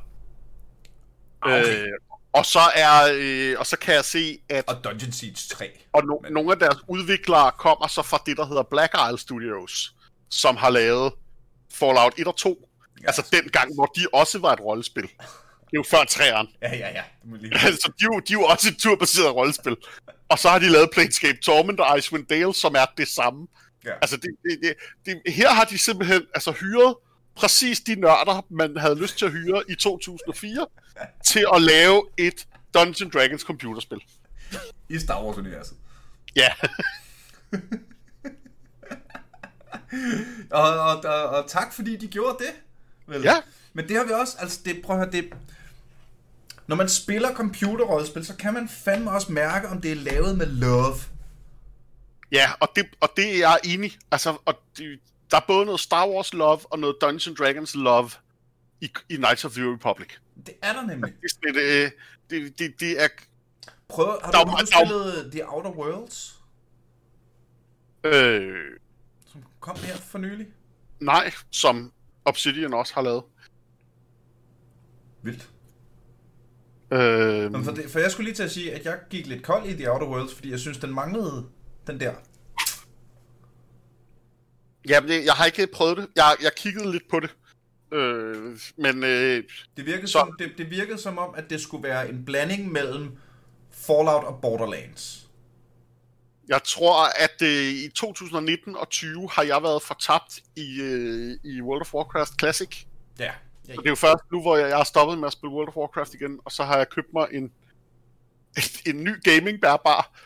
Speaker 1: Okay.
Speaker 2: Øh, og så er øh, og så kan jeg se at
Speaker 1: Og Dungeon Siege 3.
Speaker 2: og no, nogle af deres udviklere kommer så fra det der hedder Black Isle Studios, som har lavet Fallout 1 og 2. Ja. Altså den gang, hvor de også var et rollespil. Det er jo før træeren.
Speaker 1: Ja, ja, ja. Lige...
Speaker 2: Altså, de, er jo- de er jo også et turbaseret rollespil. Og så har de lavet Planescape Torment og Icewind Dale, som er det samme.
Speaker 1: Ja.
Speaker 2: Altså, det, det, det, det, her har de simpelthen altså, hyret præcis de nørder, man havde lyst til at hyre i 2004, til at lave et Dungeons Dragons computerspil.
Speaker 1: I Star Wars-universet.
Speaker 2: Ja,
Speaker 1: Og, og, og, og tak fordi de gjorde det. Vel?
Speaker 2: Ja.
Speaker 1: Men det har vi også, altså det, prøv at høre, det, når man spiller computerrollespil, så kan man fandme også mærke, om det er lavet med love.
Speaker 2: Ja og, det, og det er jeg enig. Altså, og det, der er både noget Star Wars love og noget Dungeons Dragons love i, i Knights of the Republic.
Speaker 1: Det er der nemlig.
Speaker 2: Det, er sådan et, øh, det, det, det er...
Speaker 1: Prøv, har
Speaker 2: Der
Speaker 1: du
Speaker 2: er-
Speaker 1: nogensinde
Speaker 2: der er-
Speaker 1: spillet The Outer Worlds,
Speaker 2: Øh,
Speaker 1: som kom her for nylig?
Speaker 2: nej, som Obsidian også har lavet.
Speaker 1: Vildt.
Speaker 2: Øh,
Speaker 1: for, det, for jeg skulle lige til at sige, at jeg gik lidt kold i The Outer Worlds, fordi jeg synes, den manglede den der.
Speaker 2: ja, det, jeg har ikke prøvet det. Jeg, jeg kiggede lidt på det. Øh, men øh,
Speaker 1: Det virkede,
Speaker 2: Så-
Speaker 1: som, det, det virkede som om, at det skulle være en blanding mellem Fallout og Borderlands.
Speaker 2: jeg tror, at øh, i 2019 og 20 har jeg været fortabt i, øh, i World of Warcraft Classic.
Speaker 1: Ja. ja,
Speaker 2: Og det er jo først nu, hvor jeg, jeg har stoppet med at spille World of Warcraft igen, og så har jeg købt mig en, en ny gaming bærbar.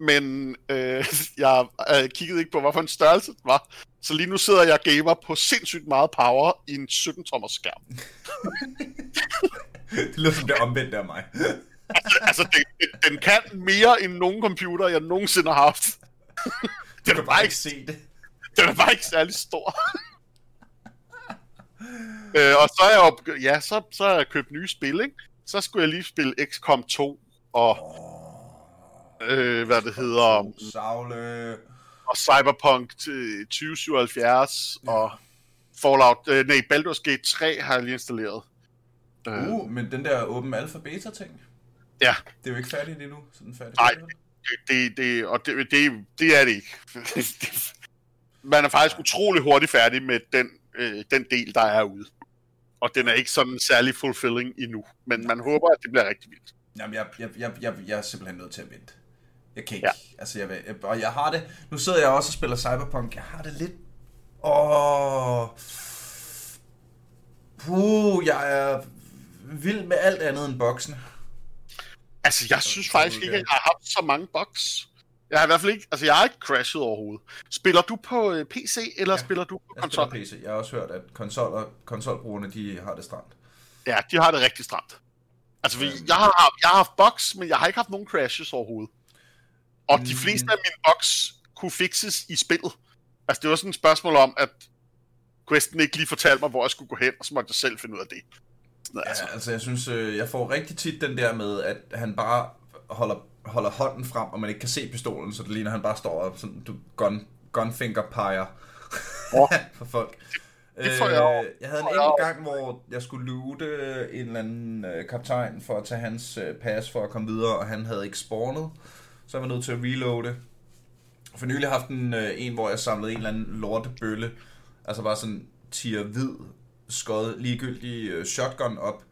Speaker 2: Men øh, jeg øh, kiggede ikke på, hvorfor en størrelse det var. Så lige nu sidder jeg gamer på sindssygt meget power i en 17-tommers skærm.
Speaker 1: det lyder som det omvendte af mig.
Speaker 2: altså, den, den- den kan mere end nogen computer, jeg nogensinde har haft.
Speaker 1: Du kan bare ikke se det.
Speaker 2: Den er bare ikke særlig stor. øh, og så er jeg jo, ja, så, så har jeg købt nye spil, ikke? Så skulle jeg lige spille XCOM 2 og, øh, hvad det hedder,
Speaker 1: Savle.
Speaker 2: og Cyberpunk til 2077 og Fallout, øh, nej, Baldur's Gate 3 har jeg lige installeret. Øh,
Speaker 1: Uh, men den der åben alfa beta ting,
Speaker 2: ja,
Speaker 1: det er jo ikke færdigt endnu. Så den færdig.
Speaker 2: Nej. det, det, det, og det, det, det er det ikke. Man er faktisk utrolig hurtigt færdig med den, øh, den del, der er ude. Og den er ikke sådan særlig fulfilling endnu. Men man håber, at det bliver rigtig vildt.
Speaker 1: Jamen, jeg, jeg, jeg, jeg, jeg er simpelthen nødt til at vente. Jeg kan ikke.
Speaker 2: Ja.
Speaker 1: Altså, jeg, vil- jeg, og jeg har det... Nu sidder jeg også og spiller Cyberpunk. Jeg har det lidt... Åh... Puh, jeg er vild med alt andet end boksene.
Speaker 2: Altså, jeg synes faktisk ikke, at jeg har haft så mange bugs. Jeg har i hvert fald ikke, altså jeg har ikke crashet overhovedet. Spiller du på øh, PC, eller ja, spiller du på
Speaker 1: Jeg spiller
Speaker 2: konsol?
Speaker 1: PC. Jeg har også hørt, at konsoller, konsolbrugerne, de har det stramt.
Speaker 2: Ja, de har det rigtig stramt. Altså,
Speaker 1: Øhm.
Speaker 2: jeg har, haft- jeg har haft bugs, men jeg har ikke haft nogen crashes overhovedet. Og de fleste af mine bugs kunne fixes i spillet. Altså, det var sådan et spørgsmål om, at Questen ikke lige fortalte mig, hvor jeg skulle gå hen, og så måtte jeg selv finde ud af det. Sådan, altså,
Speaker 1: Altså, altså jeg synes, øh, jeg får rigtig tit den der med, at han bare holder, holder hånden frem, og man ikke kan se pistolen, så det ligner, han bare står og sådan, du, gun, gunfinger peger
Speaker 2: Åh.
Speaker 1: for folk.
Speaker 2: Det får jeg.
Speaker 1: Øh, jeg havde en enkelt gang, hvor jeg skulle loote en eller anden øh, kaptajn for at tage hans øh, pas for at komme videre, og han havde ikke spawnet. Så er jeg nødt til at reloade. For nylig har jeg haft en, øh, en, hvor jeg samlede en eller anden lortebølle, altså bare sådan tier hvid, skåret ligegyldig øh, shotgun op,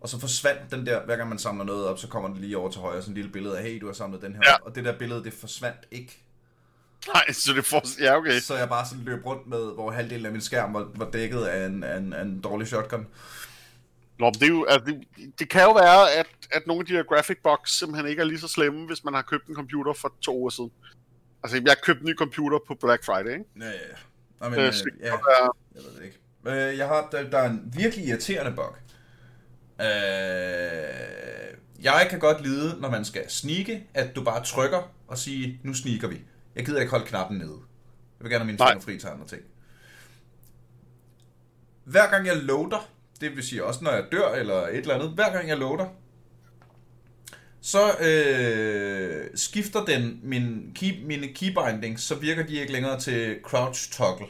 Speaker 1: og så forsvandt den der, hver gang man samler noget op, så kommer den lige over til højre, sådan en lille billede af, hey, du har samlet den her
Speaker 2: Ja.
Speaker 1: op. Og det der billede, det forsvandt ikke.
Speaker 2: Nej, så det får... Ja, okay.
Speaker 1: Så jeg bare sådan løb rundt med, hvor halvdelen af min skærm var, var dækket af en, af, en, af en dårlig shotgun.
Speaker 2: Nå, det, er jo, altså, det, det kan jo være, at, at nogle af de her graphic box simpelthen ikke er lige så slemme, hvis man har købt en computer for to uger siden. Altså, jeg købte en ny computer på Black Friday, ikke?
Speaker 1: Ja, ja, ja. Nå, men,
Speaker 2: Øh,
Speaker 1: øh, ja,
Speaker 2: være-
Speaker 1: jeg ved det ikke. Øh, jeg har, der, der er en virkelig irriterende bug. Øh, jeg kan godt lide, når man skal snike, at du bare trykker og siger, nu sniker vi. Jeg gider ikke holde knappen nede. Jeg vil gerne have mine
Speaker 2: Nej.
Speaker 1: fingre fri til andre ting. Hver gang jeg loader, det vil sige også når jeg dør eller et eller andet, hver gang jeg loader, så øh, skifter den min key, mine keybindings, så virker de ikke længere til crouch toggle.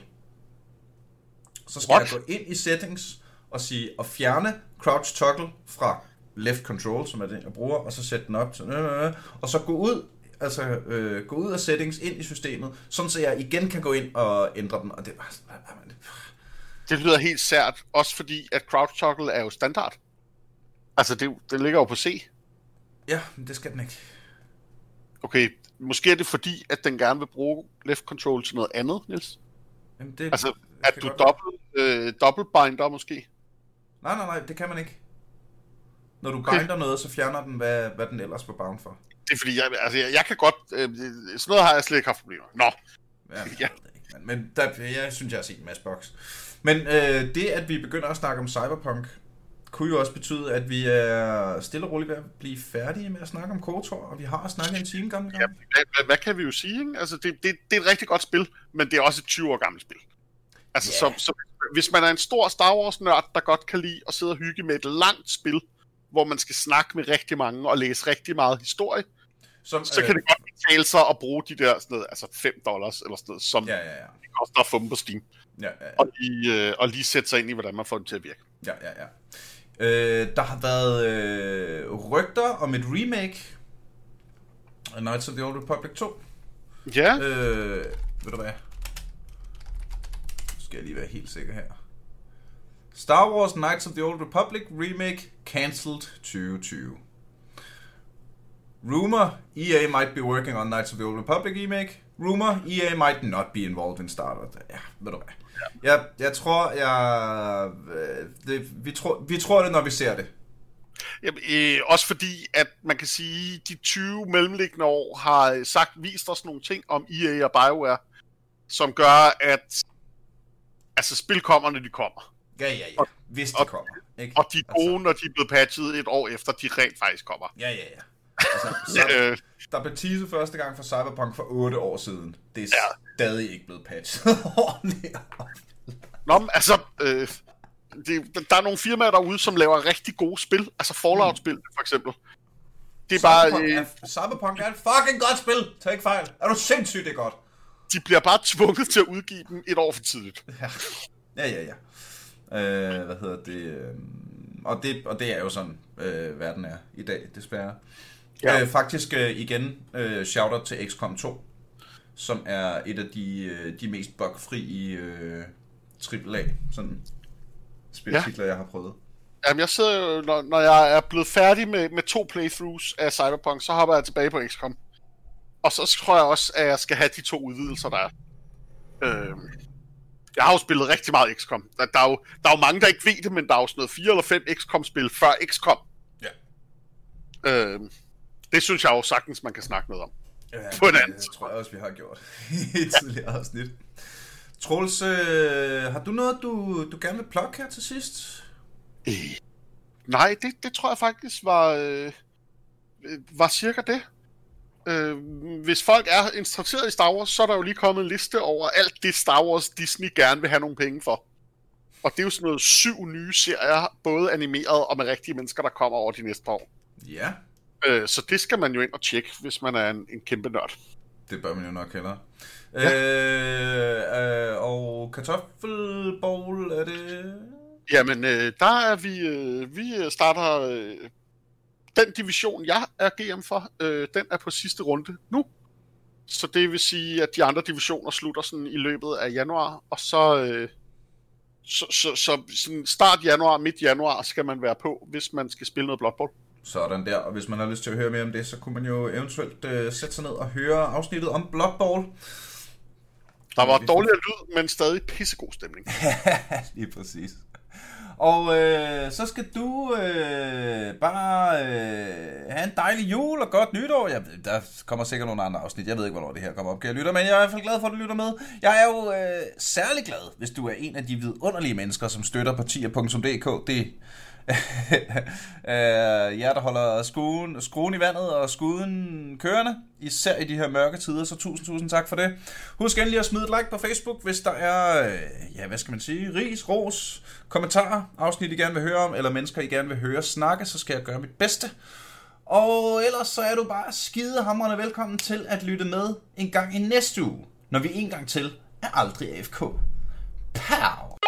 Speaker 1: Så skal
Speaker 2: What?
Speaker 1: jeg gå ind i settings og sige at fjerne crouch toggle fra left control, som er det jeg bruger, og så sætte den op til, øh, øh, og så gå ud, altså øh, gå ud af settings ind i systemet, sådan så jeg igen kan gå ind og ændre den, og det bare sådan,
Speaker 2: Det lyder helt sært, også fordi, at crouch toggle er jo standard. Altså, det, det ligger jo på C.
Speaker 1: ja, men det skal den ikke.
Speaker 2: Okay, måske er det fordi, at den gerne vil bruge left control til noget andet, Niels.
Speaker 1: Jamen, det,
Speaker 2: Altså, at du dobbelt, øh, dobbeltbinder måske.
Speaker 1: Nej, nej, nej, det kan man ikke. Når du
Speaker 2: Okay.
Speaker 1: binder noget, så fjerner den, hvad, hvad den ellers var bound for.
Speaker 2: Det er fordi, jeg, altså, jeg, jeg kan godt... Øh, sådan noget har jeg slet ikke haft problemer. Nå,
Speaker 1: Ja, jeg
Speaker 2: Ja.
Speaker 1: men, men der, jeg synes, jeg har set en masse boks. Men øh, det, at vi begynder at snakke om cyberpunk, kunne jo også betyde, at vi er stille og roligt ved at blive færdige med at snakke om KOTOR, og vi har snakket en time gamle gang.
Speaker 2: hvad, hvad, hvad kan vi jo sige, ikke? Altså, det, det, det er et rigtig godt spil, men det er også et 20 år gammelt spil. Altså,
Speaker 1: Ja.
Speaker 2: yeah. så, så, hvis man er en stor Star Wars-nørd, der godt kan lide at sidde og hygge med et langt spil, hvor man skal snakke med rigtig mange og læse rigtig meget historie,
Speaker 1: Som,
Speaker 2: så kan det godt betale sig at bruge de der sådan noget, altså 5 dollars eller sådan noget, som
Speaker 1: Ja, ja, ja.
Speaker 2: det koster at få dem på Steam,
Speaker 1: Ja, ja, ja.
Speaker 2: og lige, øh, og lige sætte sig ind i, hvordan man får dem til at virke.
Speaker 1: ja, ja, ja. Øh, der har været øh, rygter om et remake af Knights of the Old Republic 2.
Speaker 2: Ja,
Speaker 1: Øh, ved du hvad? Nu skal jeg lige være helt sikker her. Star Wars Knights of the Old Republic remake cancelled 2020. Rumor, EA might be working on Knights of the Old Republic remake. Rumor, EA might not be involved in Star Wars. Ja, ved du hvad? Jeg, jeg tror, jeg... øh, Det, vi, tror, vi tror det, når vi ser det.
Speaker 2: Jamen, øh, også fordi, at man kan sige, de 20 mellemliggende år har sagt, vist os nogle ting om EA og BioWare, som gør, at altså, spil kommer, når de kommer.
Speaker 1: Ja, ja, ja. Hvis det
Speaker 2: og-
Speaker 1: kommer. Ikke?
Speaker 2: Og de er gode, når de er blevet patchet et år efter, de rent faktisk kommer.
Speaker 1: Ja, ja, ja. Altså, så,
Speaker 2: Øh,
Speaker 1: Der blev teaset første gang for Cyberpunk for 8 år siden. Det er
Speaker 2: Ja.
Speaker 1: stadig ikke blevet patchet ordentligt.
Speaker 2: nå, men altså, øh, det, der er nogle firmaer derude, som laver rigtig gode spil. Altså Fallout-spil, for eksempel. Det er bare,
Speaker 1: Cyberpunk,
Speaker 2: øh,
Speaker 1: er, Cyberpunk er et fucking godt spil. Tag ikke fejl. Er du sindssygt, det er godt.
Speaker 2: de bliver bare tvunget til at udgive dem et år for tidligt.
Speaker 1: Ja, ja, ja. ja. Øh, hvad hedder det? Øh, og det? Og det er jo sådan, øh, verden er i dag, desværre.
Speaker 2: Ja.
Speaker 1: Øh, faktisk øh, igen, øh, shout-out til XCOM 2, som er et af de, øh, de mest bugfri øh, AAA sådan spiltitler, ja. jeg har prøvet.
Speaker 2: Jamen, jeg sidder jo, når, når jeg er blevet færdig med, med to playthroughs af Cyberpunk, så hopper jeg tilbage på XCOM. Og så tror jeg også, at jeg skal have de to udvidelser, der er. Øhm, jeg har jo spillet rigtig meget XCOM. Der, der, er jo, der er jo mange, der ikke ved det, men der er jo sådan noget fire eller fem XCOM-spil før XCOM.
Speaker 1: Ja.
Speaker 2: Øhm, det synes jeg jo sagtens, man kan snakke noget om.
Speaker 1: Ja,
Speaker 2: På en anden
Speaker 1: det tror jeg også, vi har gjort i et tidligere afsnit. Troels, øh, har du noget, du, du gerne vil plukke her til sidst?
Speaker 2: Øh, nej, det, det tror jeg faktisk var, øh, var cirka det. Øh, hvis folk er interesseret i Star Wars, så er der jo lige kommet en liste over alt det Star Wars Disney gerne vil have nogle penge for. Og det er jo sådan noget syv nye serier, både animeret og med rigtige mennesker, der kommer over de næste par år.
Speaker 1: Ja,
Speaker 2: Øh, så det skal man jo ind og tjekke, hvis man er en, en kæmpe nørd.
Speaker 1: det bør man jo nok hellere. Ja. Øh, øh, og kartoffelbowl, er det...
Speaker 2: Jamen, øh, der er vi, øh, vi starter øh, den division, jeg er GM for, øh, den er på sidste runde nu. Så det vil sige, at de andre divisioner slutter sådan i løbet af januar, og så, øh, så, så, så sådan start januar, midt januar skal man være på, hvis man skal spille noget Blood Bowl.
Speaker 1: Sådan der, og hvis man har lyst til at høre mere om det, så kunne man jo eventuelt øh, sætte sig ned og høre afsnittet om Blood Bowl.
Speaker 2: Der var dårligere lyd, men stadig pissegod stemning.
Speaker 1: Lige præcis. Og øh, så skal du øh, bare øh, have en dejlig jul og godt nytår. Jeg, der kommer sikkert nogle andre afsnit. Jeg ved ikke, hvornår det her kommer op, jeg lytter, men jeg er i hvert fald glad for, at du lytter med. Jeg er jo øh, særlig glad, hvis du er en af de vidunderlige mennesker, som støtter partier.dk. Det øh, jer, der holder skruen, skruen i vandet og skuden kørende, især i de her mørke tider, så tusind, tusind tak for det. Husk endelig at smide et like på Facebook, hvis der er, øh, ja, hvad skal man sige, ris, ros, kommentarer, afsnit, I gerne vil høre om, eller mennesker, I gerne vil høre snakke, så skal jeg gøre mit bedste. Og ellers så er du bare skidehamrende velkommen til at lytte med en gang i næste uge, når vi en gang til er aldrig AFK. Pow!